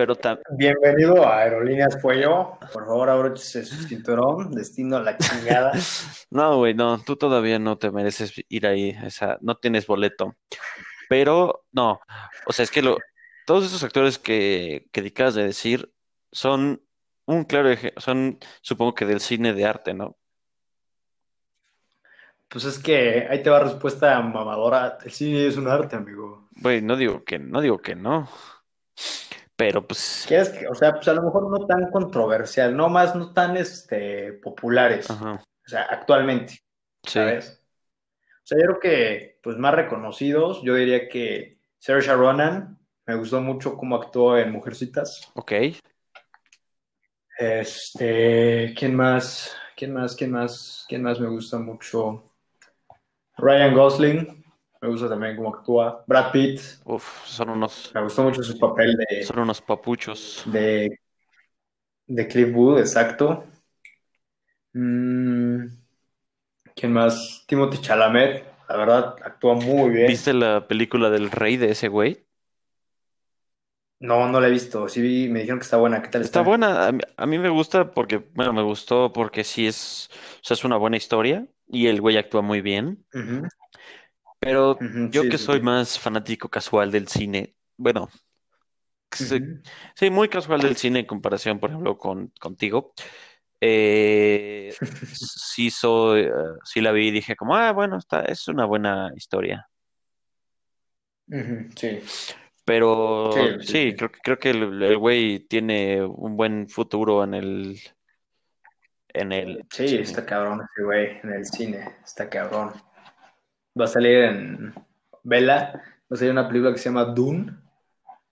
pero Bienvenido a Aerolíneas Fuego. Por favor, abróchese su cinturón. Destino a la chingada. no, güey, no, tú todavía no te mereces ir ahí, esa, no tienes boleto. Pero, no, o sea, es que lo, todos esos actores que, que acabas de decir son un claro ejemplo, son, supongo que del cine de arte, ¿no? Pues es que ahí te va respuesta mamadora. El cine es un arte, amigo. Güey, no digo que, no digo que no. Pero pues. ¿Quieres que, o sea, pues a lo mejor no tan controversial, no más, no tan este, populares, Ajá. o sea, actualmente, Sí. ¿sabes? O sea, yo creo que, pues más reconocidos, yo diría que Saoirse Ronan, me gustó mucho cómo actuó en Mujercitas. Ok. Este, ¿quién más? ¿Quién más? ¿Quién más? ¿Quién más me gusta mucho? Ryan Gosling, me gusta también cómo actúa. Brad Pitt, Uf, son unos. me gustó mucho su papel de, Son unos papuchos. de, de Cliff Booth, exacto. Mm, ¿quién más? Timothy Chalamet, la verdad, actúa muy bien. ¿Viste la película del rey de ese güey? No, no la he visto, sí vi, me dijeron que está buena, ¿qué tal Está está? buena, a mí, a mí me gusta porque, bueno, me gustó porque sí es, o sea, es una buena historia y el güey actúa muy bien, Ujú, pero yo sí, que sí, soy sí. más fanático casual del cine, bueno, sí, Ujú, sí, muy casual del cine en comparación, por ejemplo, con contigo, eh, sí soy, eh, sí la vi y dije como, ah, bueno, está, es una buena historia, sí, pero sí, creo que creo que el el güey tiene un buen futuro en el, en el Sí, cine. está cabrón ese güey en el cine, está cabrón. Va a salir en Vela, va a salir una película que se llama Dune,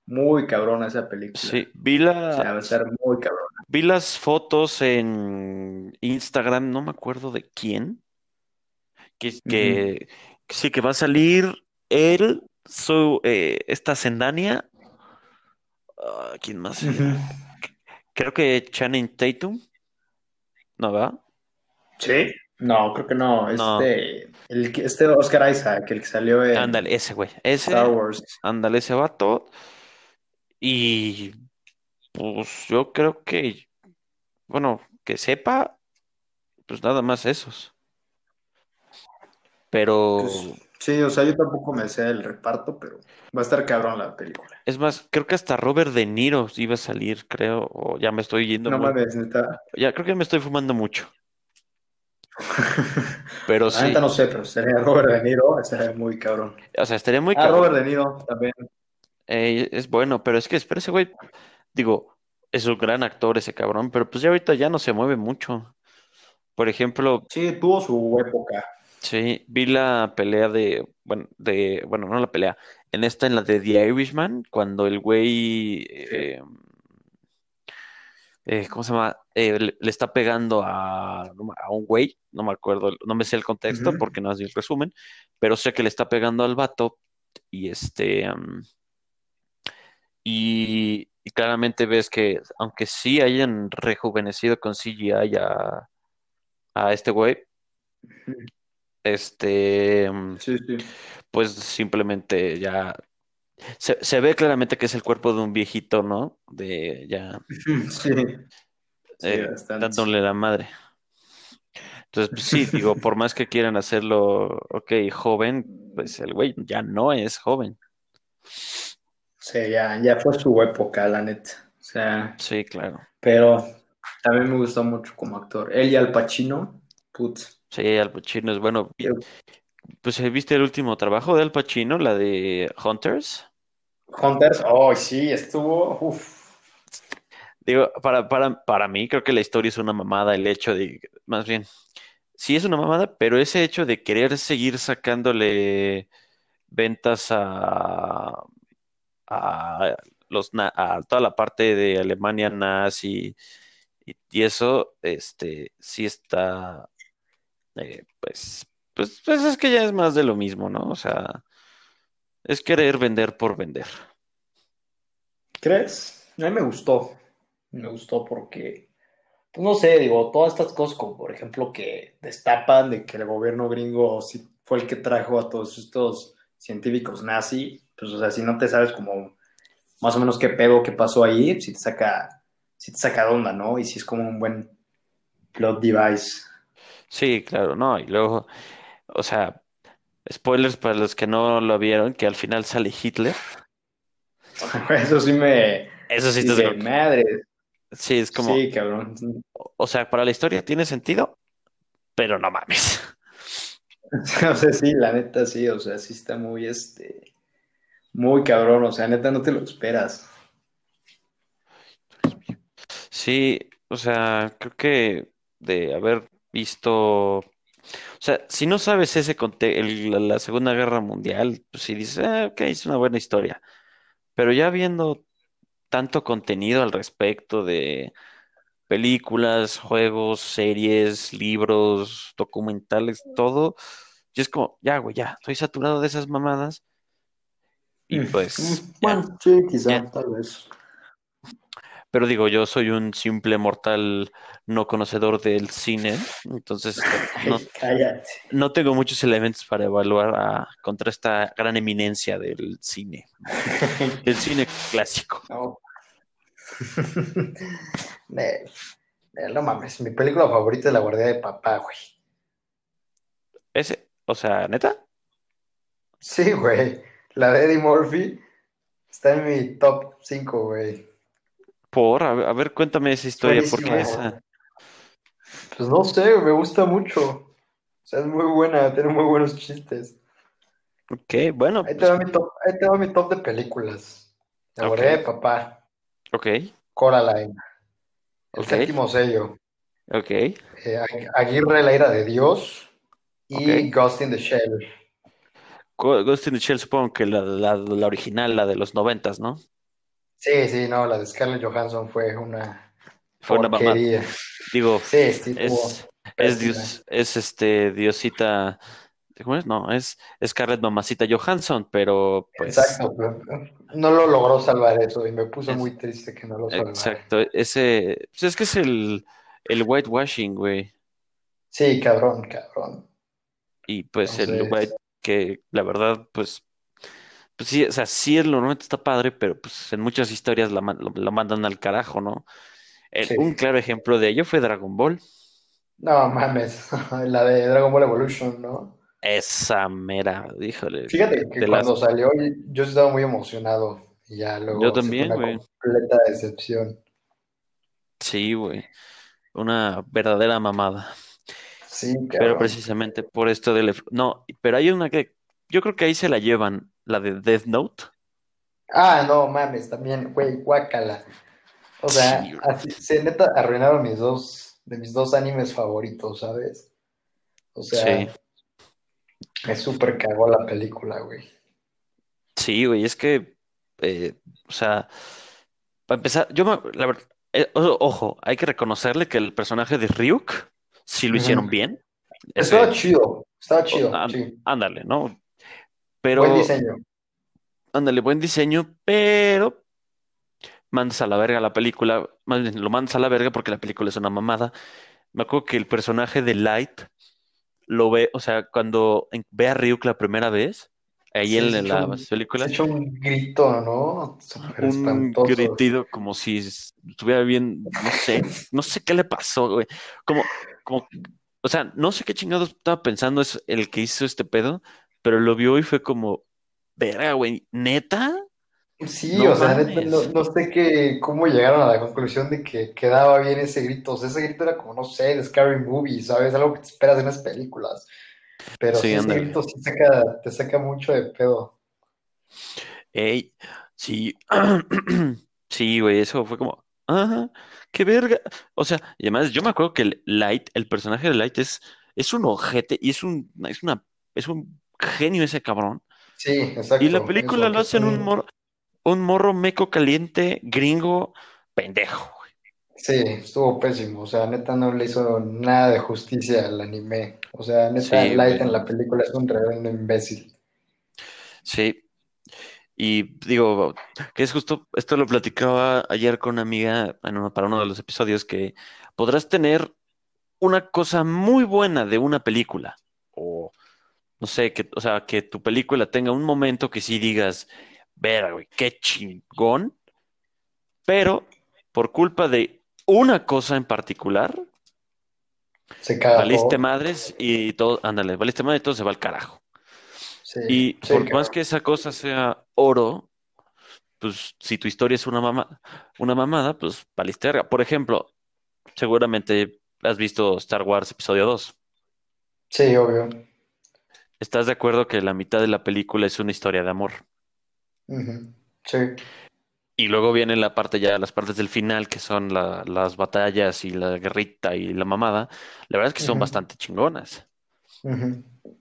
muy cabrona esa película. Sí, vi O sea, la, va a ser muy cabrón. vi las fotos en Instagram, no me acuerdo de quién, que, que, sí que va a salir él, su, eh, esta Zendaya, ah, ¿quién más. Creo que Channing Tatum, ¿no va? ¿Sí? No, creo que no. No, Este, el, que- este Oscar Isaac, el que salió ándale, en ese güey, Star ese, Wars. ándale, ese vato, y pues yo creo que, bueno, que sepa, pues nada más esos, pero... Pues sí, o sea, yo tampoco me sé el reparto, pero va a estar cabrón la película. Es más, creo que hasta Robert De Niro iba a salir, creo, o ya me estoy yendo No muy, mames, neta. ya creo que me estoy fumando mucho, pero La neta sí, no sé, pero sería Robert De Niro, estaría muy cabrón. o sea, estaría muy Ah, Robert cabrón, De Niro también. Eh, es bueno, pero es que espera ese güey, digo, es un gran actor ese cabrón, pero pues ya ahorita ya no se mueve mucho. Por ejemplo, Sí, tuvo su época. sí, vi la pelea de, bueno, de, bueno, no la pelea, en esta, en la de The Irishman, cuando el güey, Sí. eh, eh, ¿cómo se llama? Eh, le, le está pegando a, a un güey, no me acuerdo, no me sé el contexto porque no es el resumen, pero sé que le está pegando al vato y este, am, y, y claramente ves que aunque sí hayan rejuvenecido con CGI a, a este güey, este, am, Sí, sí. pues simplemente ya se, se ve claramente que es el cuerpo de un viejito, ¿no? De ya sí, eh, dándole la madre. Entonces, pues sí, digo, por más que quieran hacerlo, ok, joven, pues el güey ya no es joven. Sí, ya, ya fue su época, la neta. O sea, Sí, claro. pero también me gustó mucho como actor. Él y Al Pacino, putz. Sí, Al Pacino es bueno. Pues, eh, ¿viste el último trabajo de Al Pacino, la de Hunters? Hunters, oh, sí, estuvo, uf. Digo, para, para, para mí creo que la historia es una mamada, el hecho de, más bien, sí es una mamada, pero ese hecho de querer seguir sacándole ventas a, a los a toda la parte de Alemania nazi y, y eso, este, sí está, eh, pues, pues, pues es que ya es más de lo mismo, ¿no? O sea, es querer vender por vender. ¿Crees? A mí me gustó. Me gustó porque, pues no sé, digo, todas estas cosas, como por ejemplo que destapan de que el gobierno gringo sí fue el que trajo a todos estos científicos nazi, pues o sea, si no te sabes como más o menos qué pedo, qué pasó ahí, si te saca, si te saca de onda, ¿no? Y si es como un buen plot device. Sí, claro, no, y luego, o sea, spoilers para los que no lo vieron, que al final sale Hitler. Eso sí me Eso sí, como- madre, sí, es como, sí, cabrón. o sea, para la historia tiene sentido, pero no mames. O sea, sí, la neta sí, o sea, sí está muy, este, muy cabrón, o sea, neta no te lo esperas. Sí, o sea, creo que de haber visto, o sea, si no sabes ese conte el- la la Segunda Guerra Mundial, pues si dices, ah, ok, es una buena historia, pero ya viendo tanto contenido al respecto de películas, juegos, series, libros, documentales, todo, y es como, ya, güey, ya, estoy saturado de esas mamadas y pues ya, Bueno, sí, ya. quizá, tal vez. Pero digo, yo soy un simple mortal no conocedor del cine, entonces este, no, Ay, no tengo muchos elementos para evaluar a- contra esta gran eminencia del cine, del cine clásico. No. No mames, mi película favorita es La Guardia de Papá, güey. Ese, o sea, neta, Sí, güey. La de Eddie Murphy está en mi top 5, güey. Por, a ver, cuéntame esa Es historia, ¿por qué esa? Pues no sé, me gusta mucho. O sea, es muy buena, tiene muy buenos chistes. Ok, bueno, Ahí te pues, va mi top, ahí te va mi top de películas. La ok, Guardia de Papá, ok, Coraline, El Séptimo Sello, ok, eh, Ag- Aguirre, la ira de Dios y. Ghost in the Shell. Ghost in the Shell, supongo que la, la, la original, la de los noventas, ¿no? Sí, sí, no, la de Scarlett Johansson fue una Fue una porquería. Digo, Sí, sí, es, es. Dios, es este Diosita, ¿cómo es? No, es Scarlett Mamacita Johansson, pero pues, Exacto, pero no lo logró salvar eso y me puso es, muy triste que no lo salvara. exacto, ese, pues es que es el, el whitewashing, güey, Sí, cabrón, cabrón. y pues el white, que la verdad, pues, pues sí, o sea, sí, el normalmente está padre, pero pues en muchas historias la, lo, lo mandan al carajo, ¿no? El- un claro ejemplo de ello fue Dragon Ball. No mames, la de Dragon Ball Evolution, ¿no? Esa mera, híjole, Fíjate que las... cuando salió yo estaba muy emocionado y ya Yo luego fue también, una güey. completa decepción. Sí, güey. Una verdadera mamada. Sí, Pero cabrón. precisamente por esto del... No, pero hay una que... Yo creo que ahí se la llevan, la de Death Note. Ah, no mames, también, güey, guácala. O sea, Sí, así, se neta arruinaron mis dos, de mis dos animes favoritos, ¿sabes? O Sí, sea, me súper cagó la película, güey. sí, güey. Es que... eh, o sea, para empezar, yo me... La verdad... eh, ojo, hay que reconocerle que el personaje de Ryuk sí lo hicieron bien. Estaba Ese... chido, estaba chido, án- sí. ándale, ¿no? Buen Pero... diseño. Ándale, buen diseño, pero mandas a la verga la película, más bien lo mandas a la verga porque la película es una mamada. Me acuerdo que el personaje de Light lo ve, o sea, cuando ve a Ryuk la primera vez, ahí Sí, en la un, se película, echó un grito, ¿no? Súper un espantoso. gritido como si estuviera bien, no sé, no sé qué le pasó, güey. Como, como, o sea, no sé qué chingados estaba pensando es el que hizo este pedo, pero lo vio y fue como, verga, güey, ¿neta? Sí, No o sea, neta, no, no sé qué, cómo llegaron a la conclusión de que quedaba bien ese grito. O sea, ese grito era como, no sé, de Scary Movie, ¿sabes? Algo que te esperas en las películas. Pero Sí, sí, ese grito sí saca, te saca mucho de pedo. Ey, sí, sí, güey, eso fue como, ajá, qué verga. O sea, y además yo me acuerdo que el Light, el personaje de Light es, es un ojete y es un, es una, es un genio ese cabrón. Sí, Y la exacto, película lo hacen un morro, un morro meco caliente, gringo, pendejo, güey. sí, estuvo pésimo. O sea, neta no le hizo nada de justicia al anime. O sea, neta, Sí, Light güey, en la película es un reverendo imbécil. sí. Y digo, que es justo, esto lo platicaba ayer con una amiga en uno- para uno de los episodios, que podrás tener una cosa muy buena de una película, o no sé, que, o sea, que tu película tenga un momento que sí digas, ver, güey, qué chingón, pero por culpa de una cosa en particular, Se caga valiste madres y todo, ándale, valiste madres y todo se va al carajo. Sí, Y sí, por más que esa cosa sea oro, pues si tu historia es una mama, una mamada, pues valiste verga. Por ejemplo, seguramente has visto Star Wars Episodio 2. Sí, obvio. ¿Estás de acuerdo que la mitad de la película es una historia de amor? Sí. Y luego viene la parte ya, las partes del final, que son la- las batallas y la guerrita y la mamada. La verdad es que son bastante chingonas.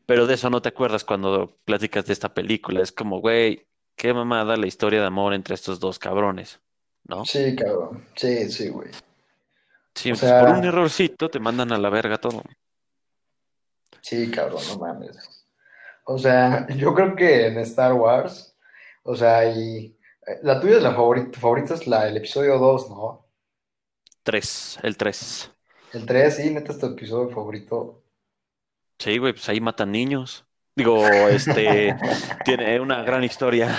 Pero de eso no te acuerdas cuando platicas de esta película. Es como, güey, qué mamada la historia de amor entre estos dos cabrones, ¿no? Sí, cabrón. Sí, sí, güey. Sí, O pues por un sea, errorcito te mandan a la verga todo. sí, cabrón, no mames. O sea, yo creo que en Star Wars, o sea, y eh, la tuya es la favorita, tu favorita es la, el episodio 2, ¿no? Tres, el tres. El 3, sí, neta es tu episodio favorito. Sí, güey, pues ahí matan niños. Digo, este, tiene una gran historia.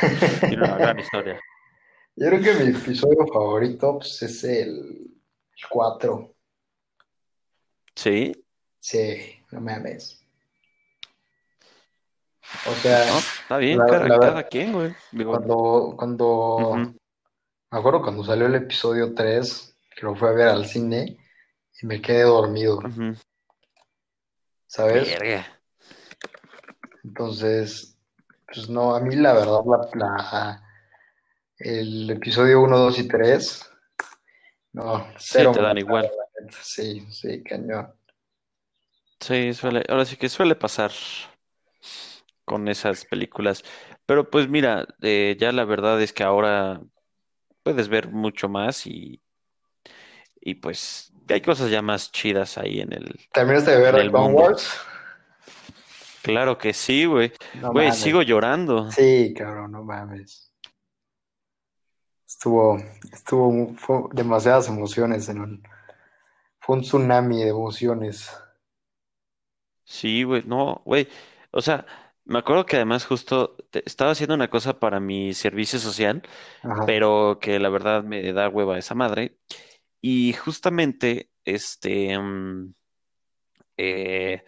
Tiene una gran historia. Yo creo que mi episodio favorito pues, es el, el 4. Sí, Sí, no mames. O sea, no, está bien, la, cada, la cada quien, güey. Digo, cuando, cuando, ujú, me acuerdo cuando salió el episodio 3, que lo fui a ver al cine y me quedé dormido, ujú. ¿sabes? Verga. Entonces, pues no, a mí la verdad, la, la- el episodio 1, 2 y 3, no, Sí, cero te me dan gustaron, igual. Sí, sí, cañón. Sí, suele, ahora sí que suele pasar con esas películas. Pero pues mira, eh, ya la verdad es que ahora puedes ver mucho más y, y pues hay cosas ya más chidas ahí en el, ¿Terminaste de ver el mundo. Wars? Claro que sí, güey. No Güey, mames. sigo llorando. Sí, cabrón, no mames. Estuvo, estuvo, fue demasiadas emociones en un, fue un tsunami de emociones. Sí, güey, no, güey. O sea, me acuerdo que además justo te- estaba haciendo una cosa para mi servicio social, Ajá. pero que la verdad me da hueva esa madre. Y justamente, este, mm, eh,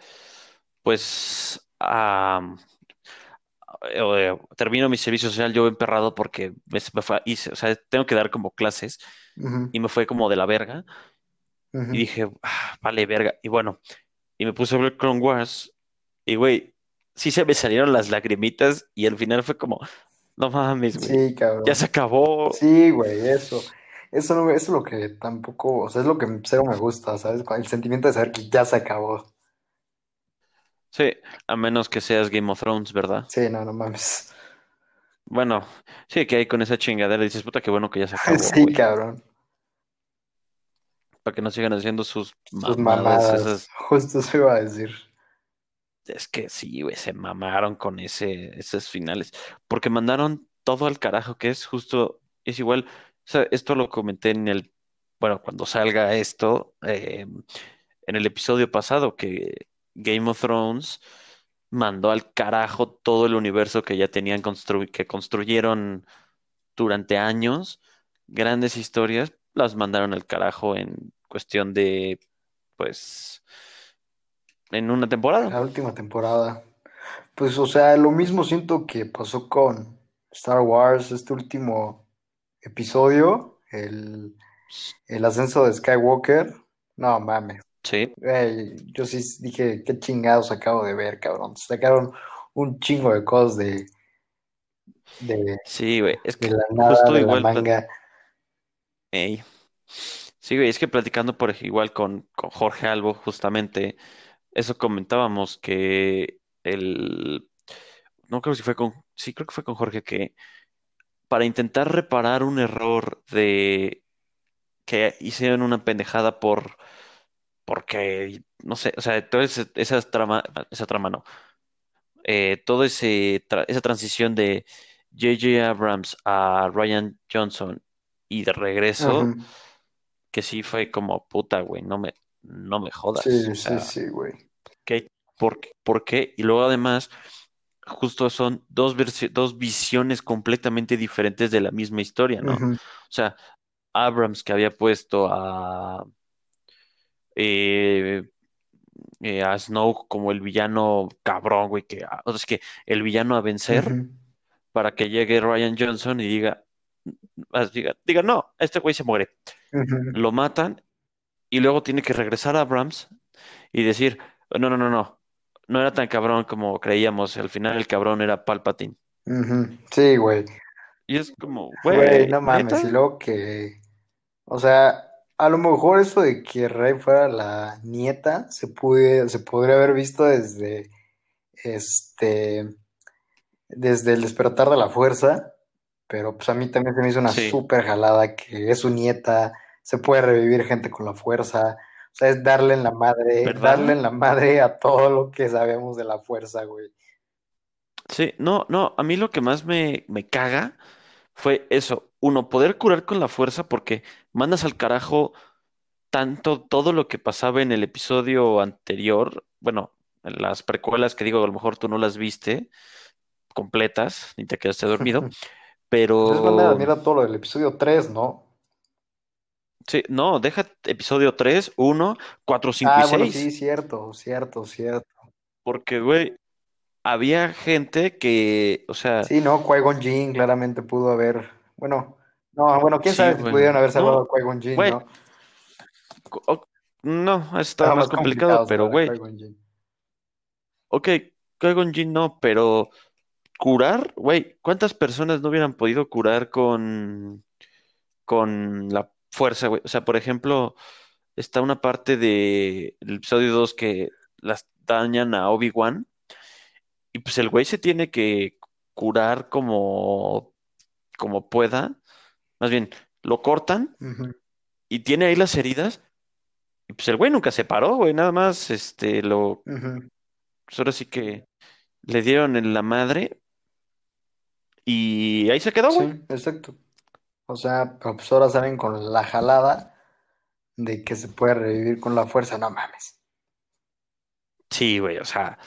pues, ah, eh, termino mi servicio social yo emperrado porque me, me fue- hice- o sea, tengo que dar como clases y me fue como de la verga. Y ujú. dije, "Ah, vale, verga. Y bueno, y me puse a ver Clone Wars. Y güey, sí se me salieron las lagrimitas. Y al final fue como, no mames, güey. Sí, Ya cabrón. se acabó. Sí, güey, eso. Eso, no, eso es lo que tampoco, o sea, es lo que cero me gusta, ¿sabes? El sentimiento de saber que ya se acabó. Sí, a menos que seas Game of Thrones, ¿verdad? Sí, no, no mames. Bueno, sí, que hay con esa chingadera dices, puta, qué bueno que ya se acabó, Sí, güey. cabrón. Para que no sigan haciendo sus Sus mamadas, mamadas. esas. Justo eso iba a decir. Es que sí, güey, se mamaron con ese, esos finales. Porque mandaron todo al carajo, que es justo, es igual. Esto lo comenté en el, bueno, cuando salga esto, eh, en el episodio pasado, que Game of Thrones mandó al carajo todo el universo que ya tenían construido, que construyeron durante años, grandes historias, las mandaron al carajo en cuestión de, pues, en una temporada. La última temporada. Pues, o sea, lo mismo siento que pasó con Star Wars, este último episodio, el, el ascenso de Skywalker. No mames. Sí, yo sí dije, qué chingados acabo de ver, cabrón. Sacaron un chingo de cosas de, de, sí, güey. Es de que la nada, justo de la igual, pla- manga. ey. Sí, güey, es que platicando por igual con, con Jorge Albo, justamente, eso comentábamos que el, no creo si fue con, sí, creo que fue con Jorge, que para intentar reparar un error de que hicieron una pendejada por, porque, no sé, o sea, toda esa trama, esa trama no, eh, todo ese, tra- esa transición de J.J. Abrams a Ryan Johnson y de regreso, que sí fue como puta, güey, no me, no me jodas, Sí, o sí, sea, sí, güey. ¿qué? ¿Por, qué? por qué? Y luego además, justo son dos, dos visiones completamente diferentes de la misma historia, ¿no? O sea, Abrams que había puesto a, eh, eh, a Snow como el villano cabrón, güey, que, ah, o sea, es que el villano a vencer para que llegue Ryan Johnson y diga, diga, diga, no, este güey se muere. Lo matan y luego tiene que regresar a Abrams y decir, no, no, no, no, no era tan cabrón como creíamos, al final el cabrón era Palpatine. Sí, güey. Y es como, Güey, güey, no mames, ¿neta? y luego que, o sea, a lo mejor eso de que Rey fuera la nieta se pude, se podría haber visto desde, este, desde el despertar de la fuerza, pero pues a mí también se me hizo una Sí, súper jalada que es su nieta, se puede revivir gente con la fuerza, o sea, es darle en la madre, darle en la madre a todo lo que sabemos de la fuerza, güey. Sí, no, no, a mí lo que más me, me caga fue eso, uno, poder curar con la fuerza porque mandas al carajo tanto todo lo que pasaba en el episodio anterior, bueno, en las precuelas que digo, a lo mejor tú no las viste completas, ni te quedaste dormido, Pues es pero mira todo lo del episodio 3, ¿no? Sí, no, deja episodio 3, uno, 4, 5 y Ah, bueno, sí, 6, cierto, cierto, cierto. porque, güey, había gente que, o sea, Sí, no, Qui-Gon Jinn claramente pudo haber, bueno, no, bueno, quién sí, sabe si pudieron haber salvado no, a Qui-Gon güey, ¿no? o- no, está más más complicado, complicado pero, güey, ok, Qui-Gon Jinn no, pero curar, güey, ¿cuántas personas no hubieran podido curar con con la fuerza, güey. O sea, por ejemplo, está una parte de el episodio 2 que las dañan a Obi-Wan y pues el güey se tiene que curar como, como pueda. Más bien, lo cortan y tiene ahí las heridas y pues el güey nunca se paró, güey. Nada más, este, lo, ujú. pues ahora sí que le dieron en la madre y ahí se quedó, Sí, güey. exacto. O sea, pues ahora salen con la jalada de que se puede revivir con la fuerza, no mames. Sí, güey, o sea,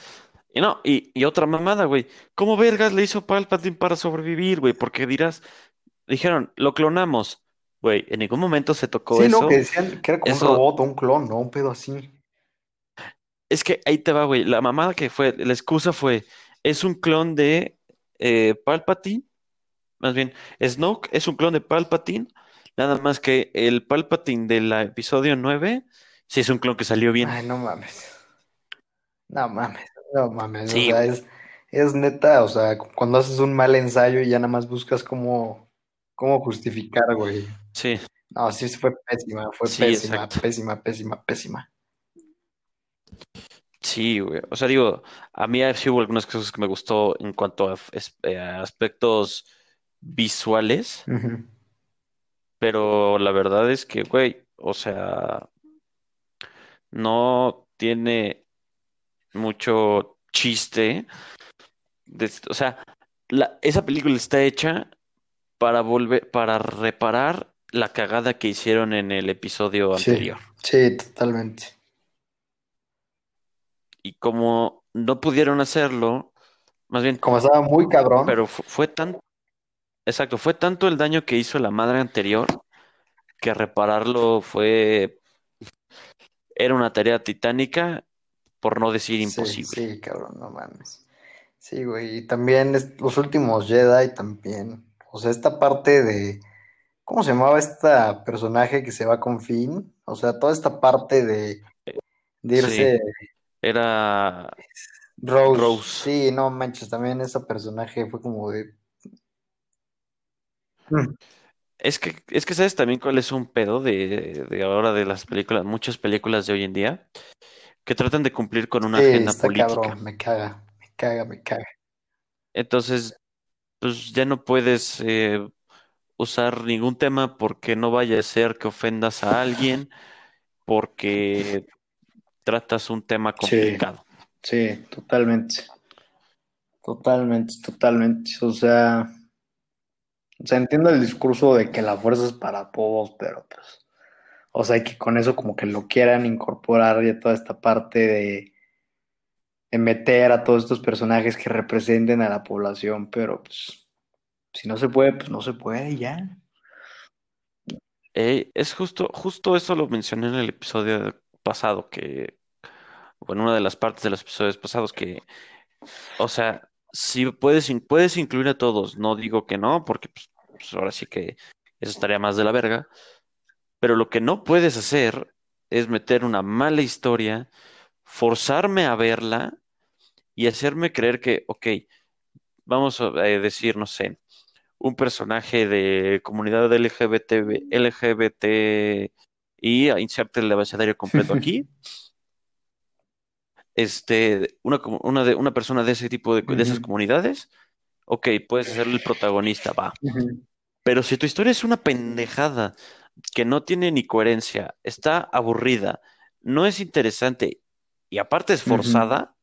y no, y, y otra mamada, güey. ¿Cómo vergas le hizo Palpatine para sobrevivir, güey? Porque dirás, dijeron, lo clonamos. Güey, en ningún momento se tocó Sí, no, que eso. decían que era como un Eso, robot o un clon, ¿no? Un pedo así. es que ahí te va, güey. La mamada que fue, la excusa fue, es un clon de eh, Palpatine. Más bien, Snoke es un clon de Palpatine. Nada más que el Palpatine del episodio 9, sí es un clon que salió bien. Ay, no mames. No mames, no mames. O Sí, sea, güey. es, es neta, o sea, cuando haces un mal ensayo y ya nada más buscas cómo, cómo justificar, güey. Sí, No, sí fue pésima, fue sí, pésima, exacto. pésima, pésima, pésima. Sí, güey. O sea, digo, a mí sí hubo algunas cosas que me gustó en cuanto a, eh, a aspectos visuales, pero la verdad es que, güey, o sea, no tiene mucho chiste. de- o sea, la- esa película está hecha para volver, para reparar la cagada que hicieron en el episodio anterior. sí, totalmente. Y como no pudieron hacerlo, más bien, Como estaba muy cabrón, pero fu- fue tan Exacto, fue tanto el daño que hizo la madre anterior que repararlo fue, era una tarea titánica, por no decir sí, imposible. sí, cabrón, no mames. Sí, güey, y también los últimos Jedi también. O sea, esta parte de, ¿cómo se llamaba esta personaje que se va con Finn? O sea, toda esta parte de, de Sí, irse era Rose. Rose. Sí, no manches, también ese personaje fue como de... Mm, Es que, es que sabes también cuál es un pedo de, de ahora de las películas, muchas películas de hoy en día, que tratan de cumplir con una Sí, agenda está política. cabrón, me caga, me caga, me caga. Entonces, pues ya no puedes eh, usar ningún tema porque no vaya a ser que ofendas a alguien, porque tratas un tema Sí, complicado. sí, totalmente, totalmente, totalmente. O sea, o sea, entiendo el discurso de que la fuerza es para todos, pero pues, o sea, que con eso como que lo quieran incorporar ya toda esta parte de, de meter a todos estos personajes que representen a la población, pero pues, si no se puede, pues no se puede ya. Eh, es justo, justo eso lo mencioné en el episodio pasado, que, bueno, una de las partes de los episodios pasados, que, o sea, si puedes, puedes incluir a todos, no digo que no, porque pues, pues, ahora sí que eso estaría más de la verga, pero lo que no puedes hacer es meter una mala historia, forzarme a verla y hacerme creer que, ok, vamos a eh, decir, no sé, un personaje de comunidad LGBT, LGBT y inserte el abecedario completo aquí. Este, una, una, de, una persona de ese tipo de, de esas comunidades, ok, puedes ser el protagonista, va. Pero si tu historia es una pendejada que no tiene ni coherencia, está aburrida, no es interesante y aparte es forzada,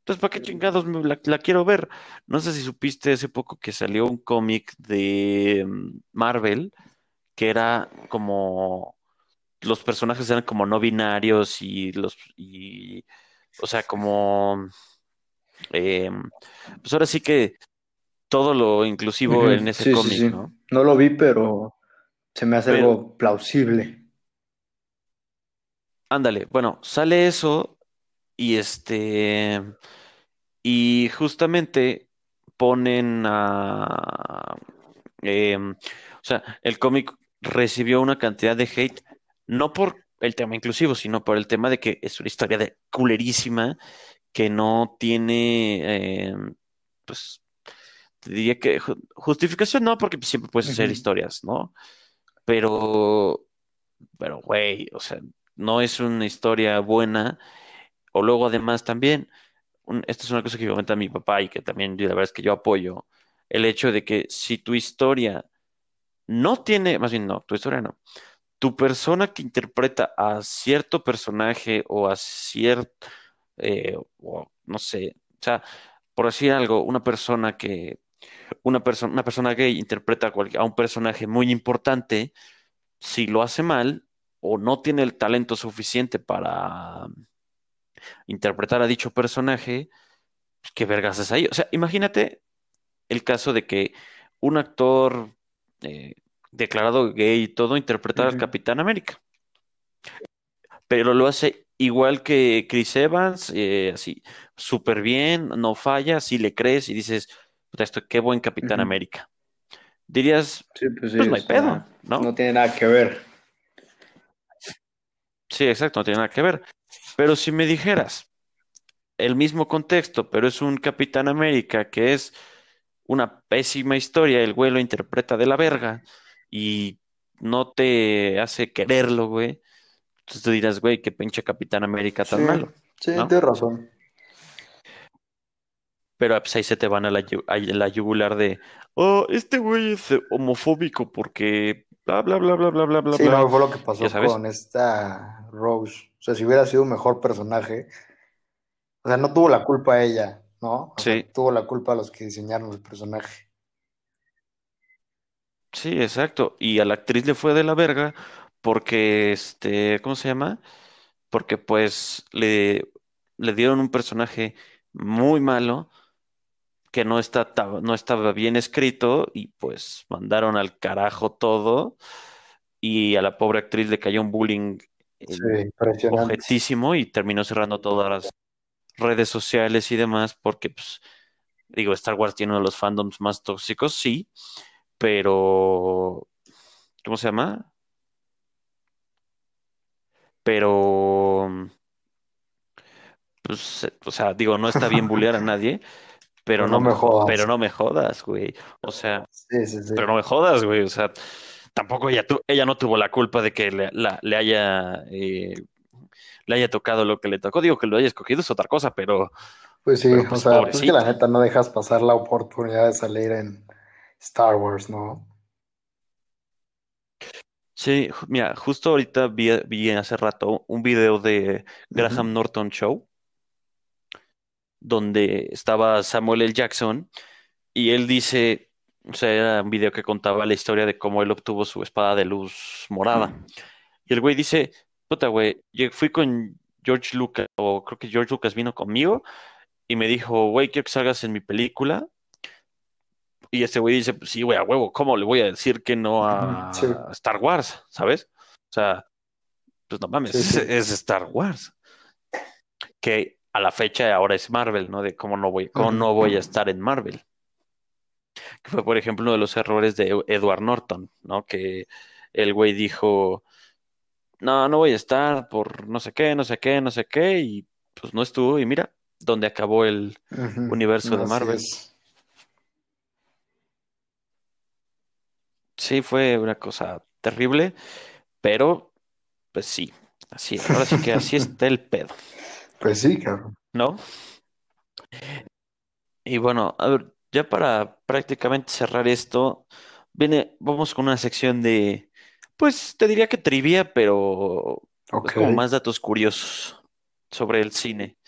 entonces ¿para qué chingados la, la, quiero ver? No sé si supiste hace poco que salió un cómic de mm, Marvel que era como los personajes eran como no binarios y los y o sea como em, pues ahora sí que todo lo inclusivo en ese cómic, ¿no? No lo vi, pero se me hace algo plausible. Ándale, bueno, sale eso y este y justamente ponen a em, o sea, el cómic recibió una cantidad de hate no por el tema inclusivo, sino por el tema de que es una historia de culerísima que no tiene em, pues diría que justificación no, porque siempre puedes hacer historias, ¿no? Pero, pero, güey, o sea, no es una historia buena. O luego, además, también, esta es una cosa que comenta mi papá y que también la verdad es que yo apoyo, el hecho de que si tu historia no tiene, más bien no, tu historia no, tu persona que interpreta a cierto personaje o a cierto, eh, o no sé, o sea, por decir algo, una persona que una, persona una persona gay interpreta a, un personaje muy importante, si lo hace mal o no tiene el talento suficiente para interpretar a dicho personaje, pues, ¿qué vergas es ahí? O sea, imagínate el caso de que un actor eh, declarado gay y todo interpretara al Capitán América. Pero lo hace igual que Chris Evans, eh, así, súper bien, no falla, si le crees y dices, esto, qué buen Capitán América. Dirías, pues, pues, no hay pedo, ¿no? No tiene nada que ver. Sí, exacto, no tiene nada que ver. Pero si me dijeras el mismo contexto, pero es un Capitán América que es una pésima historia, el güey lo interpreta de la verga y no te hace quererlo, güey. Entonces tú dirás, güey, qué pinche Capitán América tan malo. Sí, tienes razón pero pues ahí se te van a la, la yugular de, oh, este güey es homofóbico porque bla, bla, bla, bla, bla, bla, bla. Sí, no, fue lo que pasó con esta Rose. O sea, si hubiera sido un mejor personaje, o sea, no tuvo la culpa ella, ¿no? sí. tuvo la culpa a los que diseñaron el personaje. Sí, exacto. Y a la actriz le fue de la verga porque, este, ¿cómo se llama? Porque pues le, le dieron un personaje muy malo que no, está, no estaba bien escrito y pues mandaron al carajo todo y a la pobre actriz le cayó un bullying eh, objetísimo y terminó cerrando todas las redes sociales y demás porque pues digo Star Wars tiene uno de los fandoms más tóxicos sí pero ¿cómo se llama? pero pues o sea digo no está bien bullear a nadie pero no, me jodas. Pero no me jodas, güey. O sea, pero no me jodas, güey. O sea, tampoco ella, ella no tuvo la culpa de que le, le haya eh, le haya tocado lo que le tocó. Digo que lo haya escogido es otra cosa, pero. Pues sí, pues, o sea, es que la neta no dejas pasar la oportunidad de salir en Star Wars, ¿no? Sí, mira, justo ahorita vi, vi hace rato un video de Graham Norton Show donde estaba Samuel L. Jackson y él dice, o sea, era un video que contaba la historia de cómo él obtuvo su espada de luz morada. Y el güey dice, puta, güey, yo fui con George Lucas, o creo que George Lucas vino conmigo y me dijo, güey, quiero que salgas en mi película. Y este güey dice, pues sí, güey, a huevo, ¿cómo le voy a decir que no a, Star Wars? ¿Sabes? O sea, pues no mames, es Star Wars. Que a la fecha ahora es Marvel, ¿no? De cómo no voy, cómo no voy a estar en Marvel. Que fue, por ejemplo, uno de los errores de Edward Norton, ¿no? Que el güey dijo, no, no voy a estar por no sé qué, no sé qué, no sé qué, y pues no estuvo, y mira, dónde acabó el universo de Marvel. Sí, fue una cosa terrible, pero pues sí, así, ahora sí que así está el pedo, Pues sí, cabrón. ¿no? Y bueno, a ver, ya para prácticamente cerrar esto, viene, vamos con una sección de, pues te diría que trivia, pero es Ok. como más datos curiosos sobre el cine.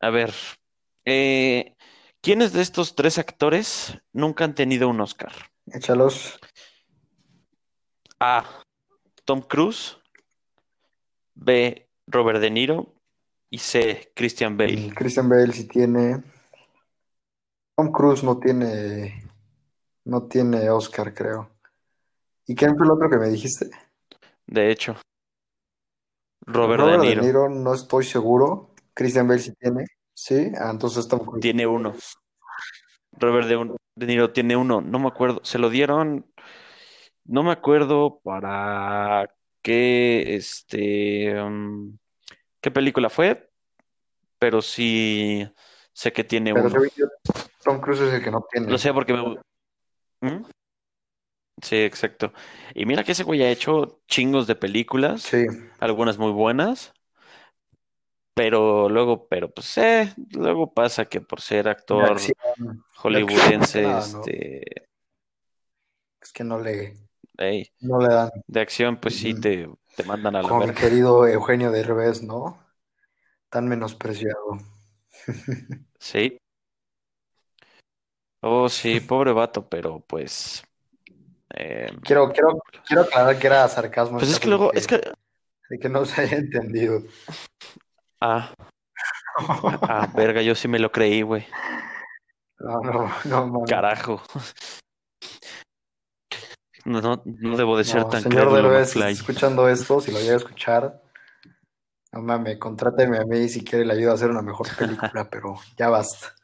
A ver, eh, ¿quiénes de estos tres actores nunca han tenido un Oscar? Échalos. A. Tom Cruise, B. Robert De Niro y C. Christian Bale. Christian Bale sí tiene. Tom Cruise no tiene. No tiene Oscar, creo. ¿Y quién fue el otro que me dijiste? De hecho, Robert De Robert De Niro Niro, no estoy seguro. Christian Bale sí tiene. Sí, ah, entonces Tom Cruise. tiene uno. Robert De, De Niro tiene uno. No me acuerdo. Se lo dieron. No me acuerdo para qué, este, um, qué película fue, pero sí sé que tiene Pero uno. Tom Cruise es el que no tiene. Lo sé porque me... ¿Mm? Sí, exacto. Y mira que ese güey ha hecho chingos de películas, Sí, algunas muy buenas, pero luego, pero pues, eh, luego pasa que por ser de actor acción. De hollywoodense, nada, ¿no? este, Es que no le, ey, no le dan. de acción, pues sí te, te mandan a la mi verga. querido Eugenio Derbez, ¿no? Tan menospreciado. Sí. Oh, sí, pobre vato, pero pues, eh, Quiero, quiero, quiero aclarar que era sarcasmo pues es que de luego, que, es que, de que no se haya entendido. Ah, ah, verga, yo sí me lo creí, güey. No, no, no. Carajo. No, no, no debo de ser No, tan señor Derbez, escuchando esto, si lo llega a escuchar, no mames, contráteme a mí si quiere le ayudo a hacer una mejor película, pero ya basta.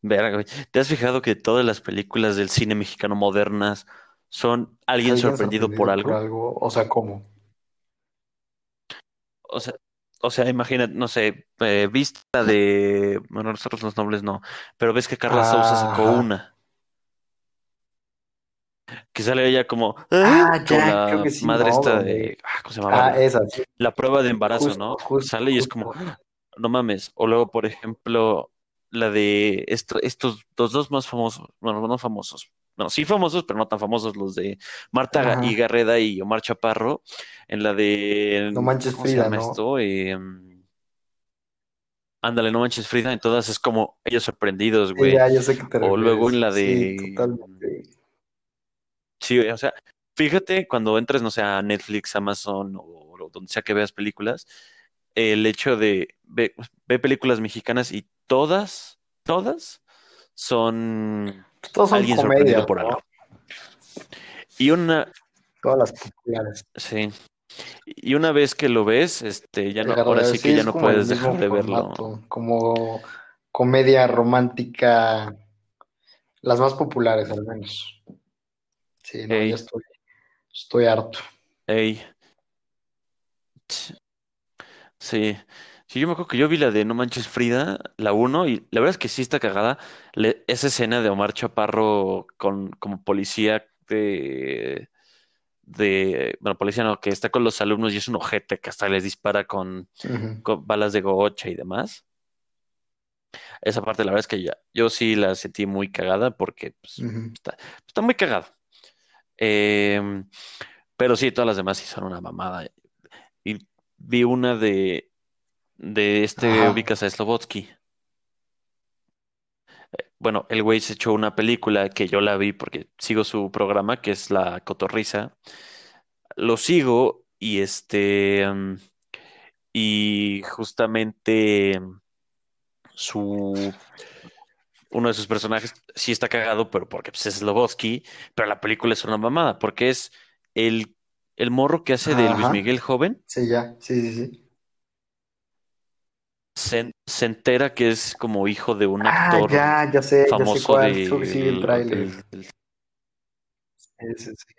Verga, güey. ¿Te has fijado que todas las películas del cine mexicano modernas son alguien ¿Alguien sorprendido por algo? algo? O sea, ¿cómo? O sea, o sea, imagina, no sé, eh, vista de, bueno, nosotros los nobles no, pero ves que Carla Sousa sacó Ajá. una, que sale ella como, Ah, "Ah", ya, creo la que sí, madre ¿no? esta de, ah, ¿cómo se llamaba? Ah, La, esa, sí. la prueba de embarazo, Justo, ¿no? justo, Sale y es como, justo. no mames. O luego, por ejemplo, la de esto, estos, los dos más famosos, bueno, no famosos, bueno, sí famosos, pero no tan famosos, los de Marta Ga- y y Omar Chaparro, en la de, No manches ¿cómo se Frida, llama ¿no? esto? Eh, ándale, no manches Frida, en todas es como ellos sorprendidos, Sí, güey. ya, yo sé que te O luego en la Sí, de, totalmente. sí, o sea, fíjate cuando entres, no sé, a Netflix, Amazon o, o donde sea que veas películas, el hecho de ve, ve películas mexicanas y todas, todas son todos son alguien sorprendido comedias, por ¿no? algo. Y una, Todas las populares. sí, y una vez que lo ves, este, ya no, ahora sí sí, que ya no puedes dejar de verlo. como comedia romántica, las más populares al menos. Sí, no, ya estoy, estoy harto. ey, sí. Sí, yo me acuerdo que yo vi la de No Manches Frida, la uno, y la verdad es que sí está cagada. Le- esa escena de Omar Chaparro con, como policía de, de, bueno, policía no, que está con los alumnos y es un ojete que hasta les dispara con, Ujú. con balas de gocha y demás. Esa parte, la verdad es que ya, yo sí la sentí muy cagada porque pues, Ujú. está, está muy cagado. Eh, pero sí, todas las demás sí son una mamada. Y vi una de, de este, Ajá. ubicas a Slobotsky. Bueno, el güey se echó una película que yo la vi porque sigo su programa, que es La Cotorrisa. Lo sigo y este, mm, y justamente mm, su, uno de sus personajes sí está cagado, pero porque pues, es Slobodsky, pero la película es una mamada, porque es el, el morro que hace de Luis Ajá. Miguel joven, Sí, ya. Sí, sí, sí. Se, se entera que es como hijo de un Ah, actor ya, ya sé, ya sé famoso cuál. Que sí el Sí, sí, sí.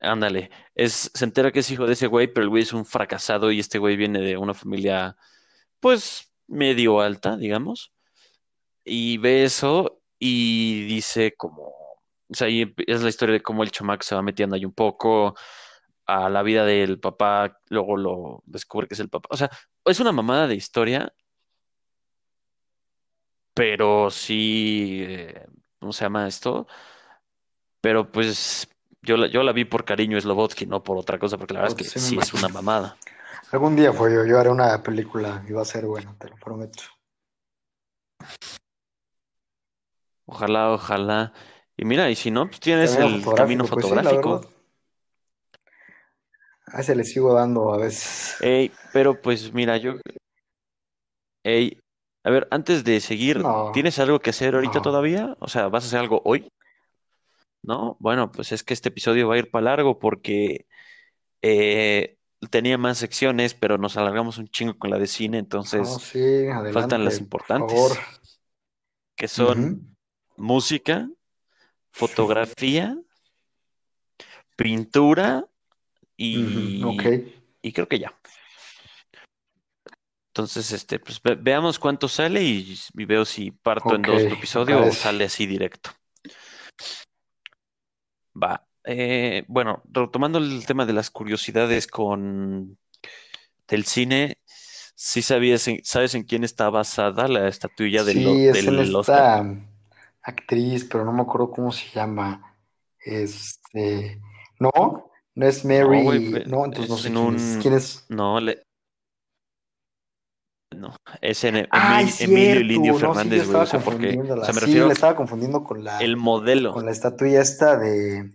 ándale, es, se entera que es hijo de ese güey, pero el güey es un fracasado y este güey viene de una familia, pues, medio alta, digamos, y ve eso y dice como, o sea, ahí es la historia de cómo el chamaco se va metiendo ahí un poco a la vida del papá, luego lo descubre que es el papá. O sea, es una mamada de historia, pero sí, eh, ¿cómo se llama esto? Pero pues yo la, yo la vi por cariño Slobodsky, no por otra cosa, porque la verdad es que sí es una mamada. Algún día fue yo, yo haré una película y va a ser buena, te lo prometo. Ojalá, ojalá. Y mira, y si no, pues tienes el camino fotográfico, pues sí. A ese le sigo dando a veces. Ey, pero pues mira, yo, ey, a ver, antes de seguir, No, ¿tienes algo que hacer ahorita no. todavía? O sea, ¿vas a hacer algo hoy? ¿No? Bueno, pues es que este episodio va a ir para largo porque eh, tenía más secciones, pero nos alargamos un chingo con la de cine, No, entonces faltan las importantes, que son música, fotografía, pintura y, y creo que ya. Entonces, este, pues ve- veamos cuánto sale y, y veo si parto en dos tu episodio o sale así directo. Va. Eh, bueno, retomando el tema de las curiosidades con del cine, ¿sí sabías, en- sabes en quién está basada la estatuilla del, Sí, es en del Oscar? esta actriz, pero no me acuerdo cómo se llama. Este, no, no es No, Mary, no, entonces no sé en quién es. ¿Quién es? no, le, no, es en E- Ay, Emilio, Emilio Lidio no, sí, yo Fernández, güey, o sea, porque, o confundiéndola. sea, me Sí, refiero estaba confundiendo con la, el modelo. con la estatuilla esta de,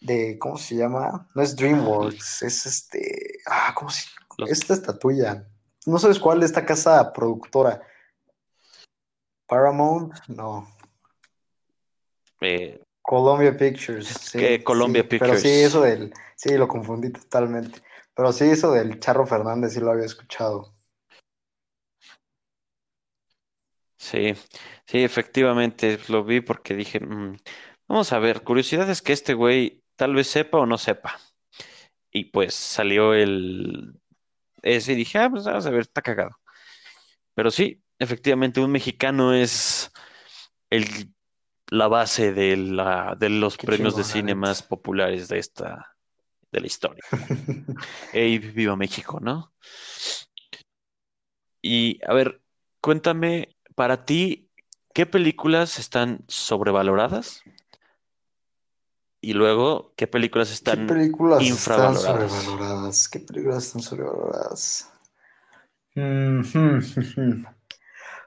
de, ¿cómo se llama? No es DreamWorks, es este, ah, ¿cómo se Los, Esta estatuilla. No sabes cuál de esta casa productora. Paramount, no. eh, Columbia Pictures, es sí, que Columbia sí. Pero sí, eso Pictures. del, sí, lo confundí totalmente. Pero sí, eso del Charro Fernández sí lo había escuchado. Sí, sí, efectivamente lo vi porque dije, "Mm, vamos a ver, curiosidad es que este güey tal vez sepa o no sepa. Y pues salió el ese y dije, ah, pues vamos a ver, está cagado. Pero sí, efectivamente, un mexicano es el, la base de, la, de los Qué premios de chingón, cine más populares de esta, de la historia. Ey, viva México, ¿no? Y a ver, cuéntame, para ti, ¿qué películas están sobrevaloradas? Y luego, ¿qué películas ¿Qué están películas están infravaloradas? sobrevaloradas? ¿Qué películas están sobrevaloradas?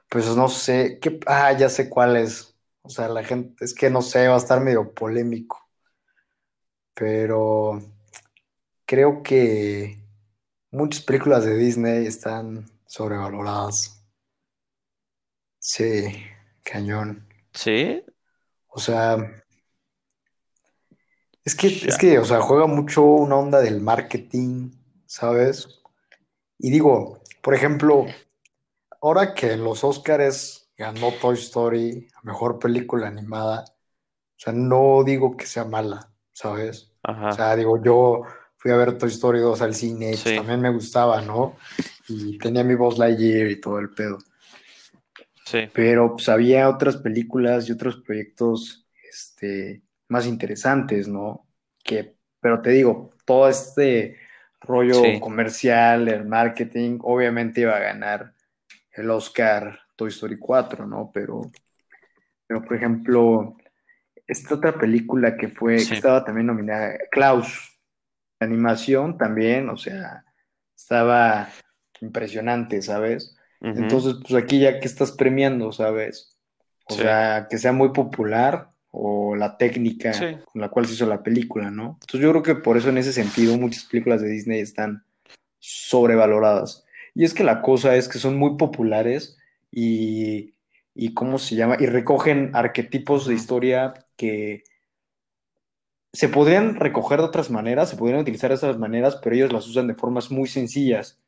Pues no sé, ¿qué? Ah, ya sé cuál es. O sea, la gente, es que no sé, va a estar medio polémico, pero creo que muchas películas de Disney están sobrevaloradas. Sí, cañón. ¿Sí? O sea, es que, es que, o sea, juega mucho una onda del marketing, ¿sabes? Y digo, por ejemplo, ahora que los Oscars ganó Toy Story mejor película animada, o sea, no digo que sea mala, ¿sabes? O Ajá, sea, digo, yo fui a ver Toy Story 2 al cine pues sí, también me gustaba, ¿no? Y tenía mi Buzz Lightyear y todo el pedo. Sí, Pero pues había otras películas y otros proyectos este, más interesantes, ¿no? Que, pero te digo, todo este rollo sí, comercial, el marketing, obviamente iba a ganar el Oscar Toy Story 4, ¿no? Pero, pero por ejemplo, esta otra película que fue, que estaba también nominada, Klaus, la animación también, o sea, estaba impresionante, ¿sabes? Entonces, pues aquí ya que estás premiando, ¿sabes? O sí, sea, que sea muy popular o la técnica sí, con la cual se hizo la película, ¿no? Entonces yo creo que por eso en ese sentido muchas películas de Disney están sobrevaloradas. Y es que la cosa es que son muy populares y, y ¿cómo se llama? Y recogen arquetipos de historia que se podrían recoger de otras maneras, se podrían utilizar de otras maneras, pero ellos las usan de formas muy sencillas.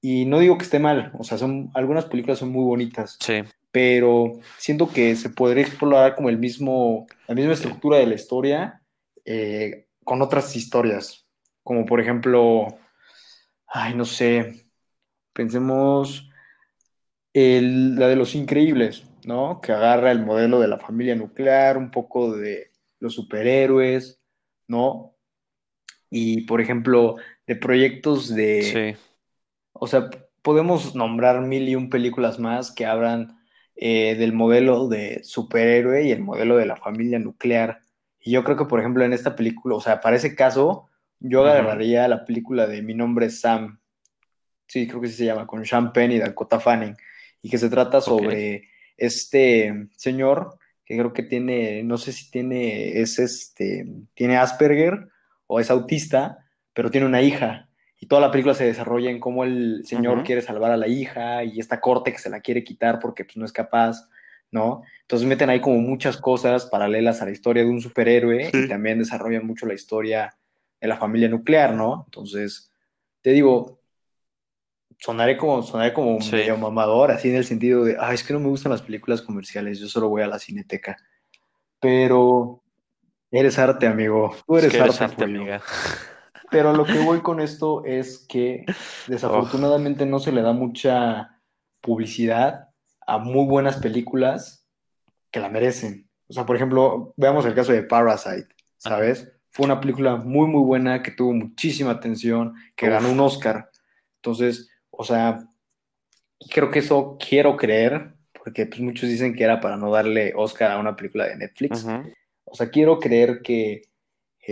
Y no digo que esté mal, o sea, son, algunas películas son muy bonitas, sí, pero siento que se podría explorar como el mismo, la misma estructura de la historia eh, con otras historias, como por ejemplo, ay, no sé, pensemos el- la de Los Increíbles. ¿no? Que agarra el modelo de la familia nuclear, un poco de los superhéroes, ¿no? Y, por ejemplo, de proyectos de... Sí. O sea, podemos nombrar mil y un películas más que hablan eh, del modelo de superhéroe y el modelo de la familia nuclear. Y yo creo que, por ejemplo, en esta película, o sea, para ese caso, yo agarraría la película de Mi nombre es Sam. Sí, creo que sí se llama, con Sean Penn y Dakota Fanning. Y que se trata sobre este señor que creo que tiene, no sé si tiene, es este, tiene Asperger o es autista, pero tiene una hija. Y toda la película se desarrolla en cómo el señor quiere salvar a la hija y esta corte que se la quiere quitar porque pues, no es capaz, ¿no? Entonces meten ahí como muchas cosas paralelas a la historia de un superhéroe y también desarrollan mucho la historia de la familia nuclear, ¿no? Entonces, te digo, sonaré como, sonaré como Sí. medio mamador, así en el sentido de, ay, es que no me gustan las películas comerciales, yo solo voy a la cineteca. Pero eres arte, amigo. Tú Es eres que eres arte, arte, amiga. Pero lo que voy con esto es que desafortunadamente no se le da mucha publicidad a muy buenas películas que la merecen. O sea, por ejemplo, veamos el caso de Parasite, ¿sabes? Fue una película muy, muy buena que tuvo muchísima atención, que Uf. ganó un Oscar. Entonces, o sea, creo que eso quiero creer, porque pues, muchos dicen que era para no darle Oscar a una película de Netflix. O sea, quiero creer que,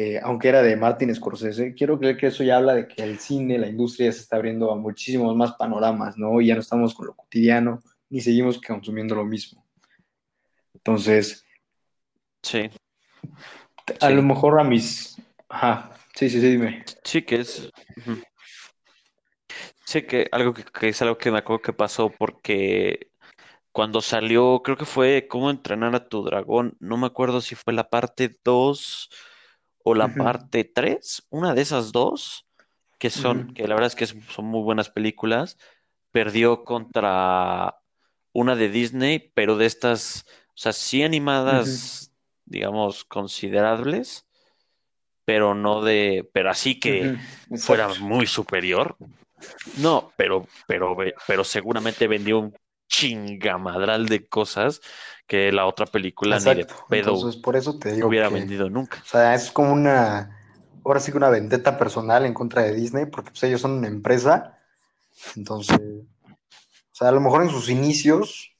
eh, aunque era de Martin Scorsese, quiero creer que eso ya habla de que el cine, la industria se está abriendo a muchísimos más panoramas, ¿no? Y ya no estamos con lo cotidiano, ni seguimos consumiendo lo mismo. Entonces, Sí. a Sí. lo mejor a mis... Ajá, sí, sí, sí, dime. Sí, que es. Sí, que algo que, que es algo que me acuerdo que pasó porque cuando salió, creo que fue Cómo entrenar a tu dragón. No me acuerdo si fue la parte 2 o la parte 3, una de esas dos, que son, que la verdad es que son muy buenas películas, perdió contra una de Disney, pero de estas, o sea, sí animadas, digamos, considerables, pero no de, pero así que fuera muy superior. No, pero, pero, pero seguramente vendió un chingamadral de cosas que la otra película ni de Exacto. pedo Entonces, por eso te digo hubiera que... vendido nunca. O sea, es como una, ahora sí que una vendetta personal en contra de Disney, porque pues ellos son una empresa. Entonces, o sea, a lo mejor en sus inicios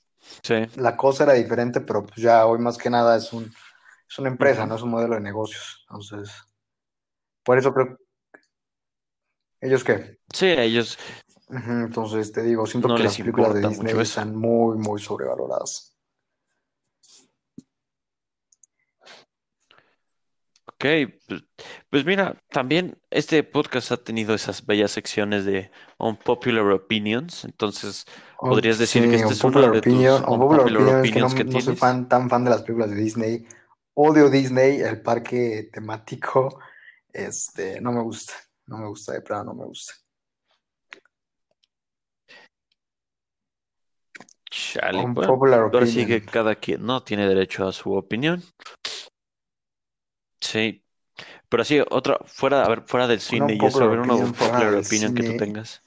Sí, la cosa era diferente, pero pues ya hoy más que nada es un, es una empresa, no es un modelo de negocios. Entonces, por eso creo, ¿ellos qué? sí, ellos Entonces, te digo, siento no que las películas de Disney están muy, muy sobrevaloradas. Ok, pues, pues mira, también este podcast ha tenido esas bellas secciones de unpopular opinions, entonces Oh, podrías decir sí, que esta es una de opinion. tus Unpopular unpopular opinion es que no, opinions que no soy fan, tan fan de las películas de Disney. Odio Disney, el parque temático. Este, no me gusta. No me gusta, de plano no me gusta. Chale, bueno, Unpopular ahora sí que opinion. cada quien no tiene derecho a su opinión. Sí, pero sí, otra, fuera, a ver, fuera del cine y eso, a ver, una opinion unpopular del opinion que tú tengas.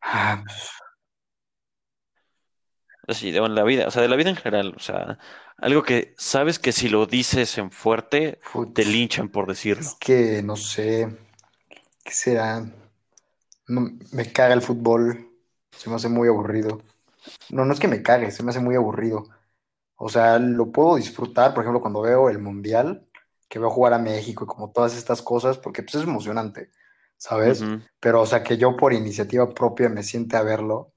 Ah, Así, de en la vida, o sea, de la vida en general, o sea, algo que sabes que si lo dices en fuerte, put, te linchan por es decirlo. que no sé. ¿Qué será? No, me caga el fútbol. Se me hace muy aburrido. No, no es que me cague, se me hace muy aburrido. O sea, lo puedo disfrutar, por ejemplo, cuando veo el Mundial, que veo jugar a México y como todas estas cosas, porque pues es emocionante, ¿sabes? Pero, o sea, que yo por iniciativa propia me siente a verlo,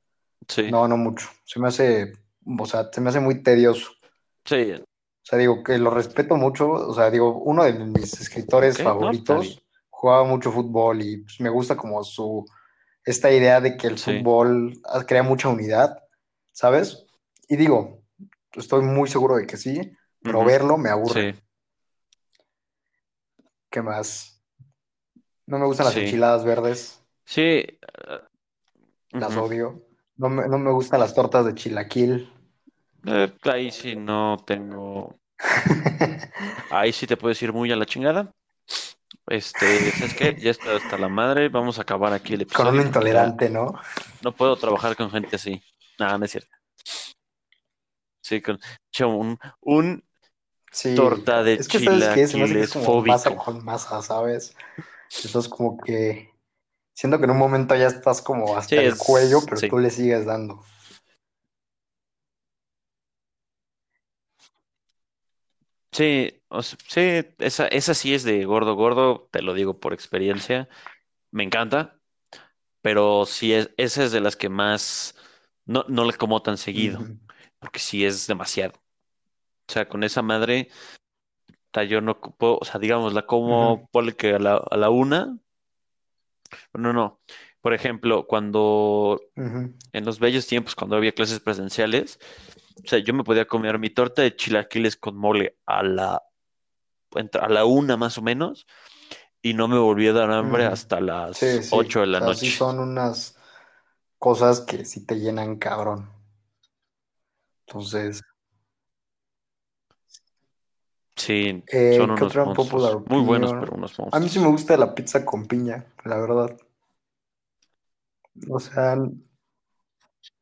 Sí, no, no mucho. Se me hace, o sea, se me hace muy tedioso. sí, O sea, digo que lo respeto mucho, o sea, digo, uno de mis escritores favoritos jugaba mucho fútbol y pues, me gusta como su, esta idea de que el Sí, fútbol ah, crea mucha unidad, ¿sabes? Y digo, estoy muy seguro de que sí, pero verlo me aburre. sí, ¿Qué más? No me gustan las sí, enchiladas verdes, sí, eh, las odio. No me, no me gustan las tortas de chilaquil. Eh, ahí sí no tengo, ahí sí te puedes ir muy a la chingada. Este, ¿sabes qué? Ya está hasta la madre, vamos a acabar aquí el Con un episodio porque ya intolerante, ¿no? no puedo trabajar con gente así. Nada, no es cierto. Sí, con un, un Sí, torta de es que sabes es chilaquiles masa fóbico. con masa, ¿sabes? Estás como que siento que en un momento ya estás como Sí, hasta el cuello, es, pero sí, tú le sigues dando. sí, o sí, esa, esa sí es de gordo gordo, te lo digo por experiencia. Me encanta, pero sí es, esa es de las que más no, no le como tan seguido, porque sí es demasiado. O sea, con esa madre, yo no puedo, o sea, digamos, la como, ponle que a la, a la una, no, no. Por ejemplo, cuando en los bellos tiempos, cuando había clases presenciales, o sea, yo me podía comer mi torta de chilaquiles con mole a la, a la una más o menos, y no me volví a dar hambre hasta Sí, las sí. ocho de O la sea, sí noche. son unas cosas que sí te llenan cabrón. Entonces, Sí, son eh, ¿qué unos popular monstruos, muy buenos, pero unos A mí sí me monstruos. gusta la pizza con piña, la verdad. O sea,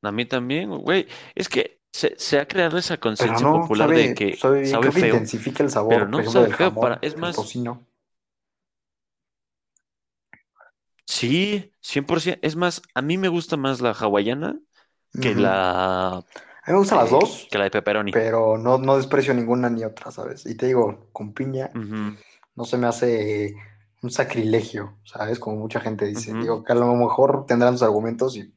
A mí también, güey, es que se, se ha creado esa pero conciencia no, popular de que sabe bien. sabe Creo que feo, intensifica el pero sabor, por no ejemplo, sabe del feo para, jamón, es más, tocino. Sí, 100%, es más, a mí me gusta más la hawaiana que la, A mí me gustan las eh, dos, que la de pepperoni. pero no, no desprecio ninguna ni otra, ¿sabes? Y te digo, con piña no se me hace un sacrilegio, ¿sabes? Como mucha gente dice. Digo, que a lo mejor tendrán sus argumentos y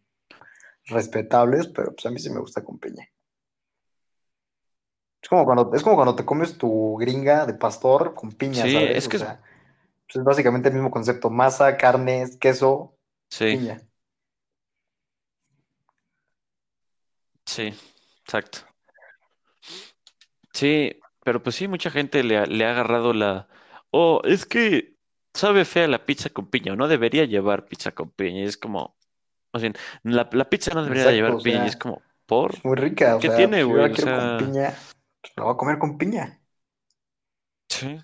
respetables, pero pues a mí sí me gusta con piña. Es como cuando, es como cuando te comes tu gringa de pastor con piña, Sí, ¿sabes? es O que es, sea, pues es básicamente el mismo concepto. Masa, carne, queso, sí, piña. sí, exacto. Sí, pero pues sí, mucha gente le ha, le ha agarrado la... Oh, es que sabe fea la pizza con piña, o no debería llevar pizza con piña. Y es como, o sea, la, la pizza no debería de Exacto, o llevar piña. Y es como, ¿por? es muy rica. O ¿Qué sea, tiene, pues si yo la güey? O quiero con piña, pues la voy a comer con piña. sí.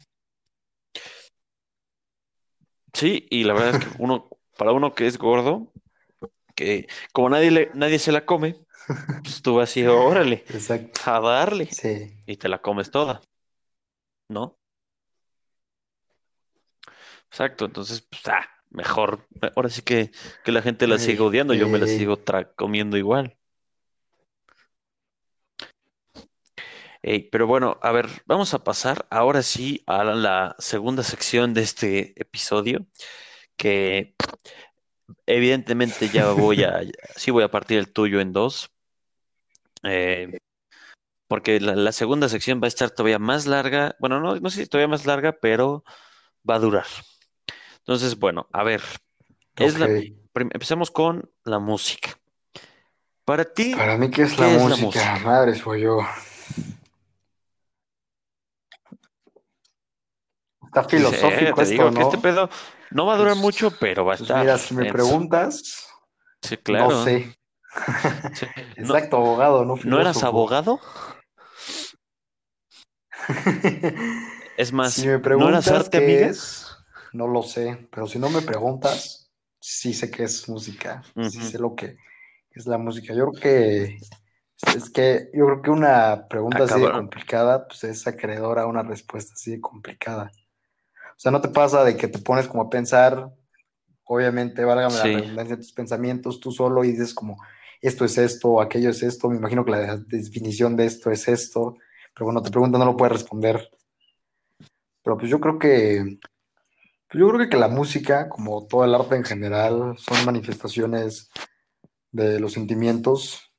Sí, y la verdad es que uno, para uno que es gordo, que como nadie le, nadie se la come, pues tú vas así, órale, Exacto. a darle, Sí. y te la comes toda, ¿no? Exacto, entonces, pues, ah, mejor. Ahora sí que, que la gente la siga Ey, odiando, yo me la eh, sigo tra- comiendo igual. Ey, pero bueno, a ver, vamos a pasar ahora sí a la, segunda sección de este episodio, que evidentemente ya voy a, sí voy a partir el tuyo en dos, eh, porque la, la segunda sección va a estar todavía más larga, bueno, no, no sé si todavía más larga, pero va a durar. Entonces, bueno, a ver, es ok. la, prim- empecemos con la música. Para ti, Para mí, ¿qué es la ¿qué es la música? música? Madre, soy yo. Está Sí, sí, filosófico te esto, digo que este ¿no? pedo no va a durar Pues, mucho, pero va a pues estar mira, si me preguntas, Sí, no sé. Sí. No, Exacto, abogado, no ¿no eras filósofo. abogado? Es Si más, me ¿no eras preguntas arte, qué es, no lo sé. Pero si no me preguntas, sí sé qué es música. Sí Ujú. sé lo que es la música. Yo creo que es que yo creo que una pregunta así de complicada, pues es acreedora a una respuesta así de complicada. O sea, no te pasa de que te pones como a pensar, obviamente, válgame la redundancia, tus pensamientos tú solo y dices como, esto es esto, aquello es esto, me imagino que la definición de esto es esto, pero cuando te preguntan no lo puedes responder. Pero pues yo creo que, pues yo creo que la música, como todo el arte en general, son manifestaciones de los sentimientos,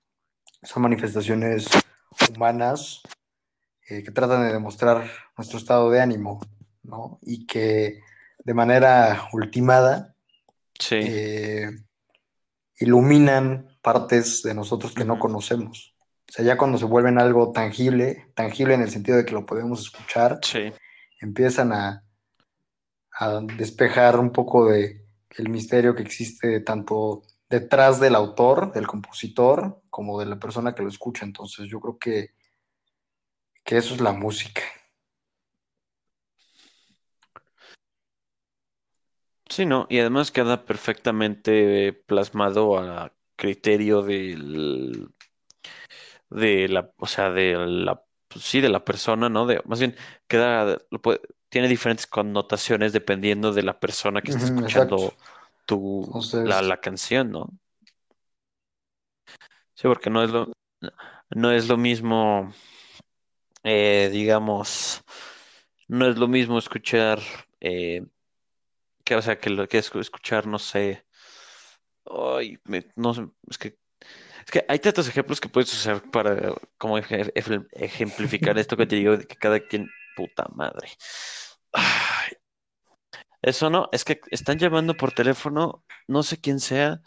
son manifestaciones humanas eh, que tratan de demostrar nuestro estado de ánimo, ¿no? Y que de manera ultimada sí. eh, iluminan partes de nosotros que no conocemos. O sea, ya cuando se vuelven algo tangible, tangible en el sentido de que lo podemos escuchar, Sí, empiezan a, a despejar un poco de el misterio que existe tanto detrás del autor, del compositor, como de la persona que lo escucha. Entonces, yo creo que, que eso es la música. Sí, no. Y además queda perfectamente plasmado a criterio del, de la, o sea, de la, pues sí, de la persona, ¿no? De, más bien, queda, lo puede- tiene diferentes connotaciones dependiendo de la persona que esté Ujú, escuchando exacto. tu, la, la canción, ¿no? Sí, porque no es lo, no es lo mismo, eh, digamos, no es lo mismo escuchar, eh, que, o sea, que lo que es escuchar, no sé, ay, no sé, es que, es que hay tantos ejemplos que puedes usar para como eje- eje- ejemplificar esto que te digo de que cada quien, puta madre. Eso no, es que están llamando por teléfono, no sé quién sea,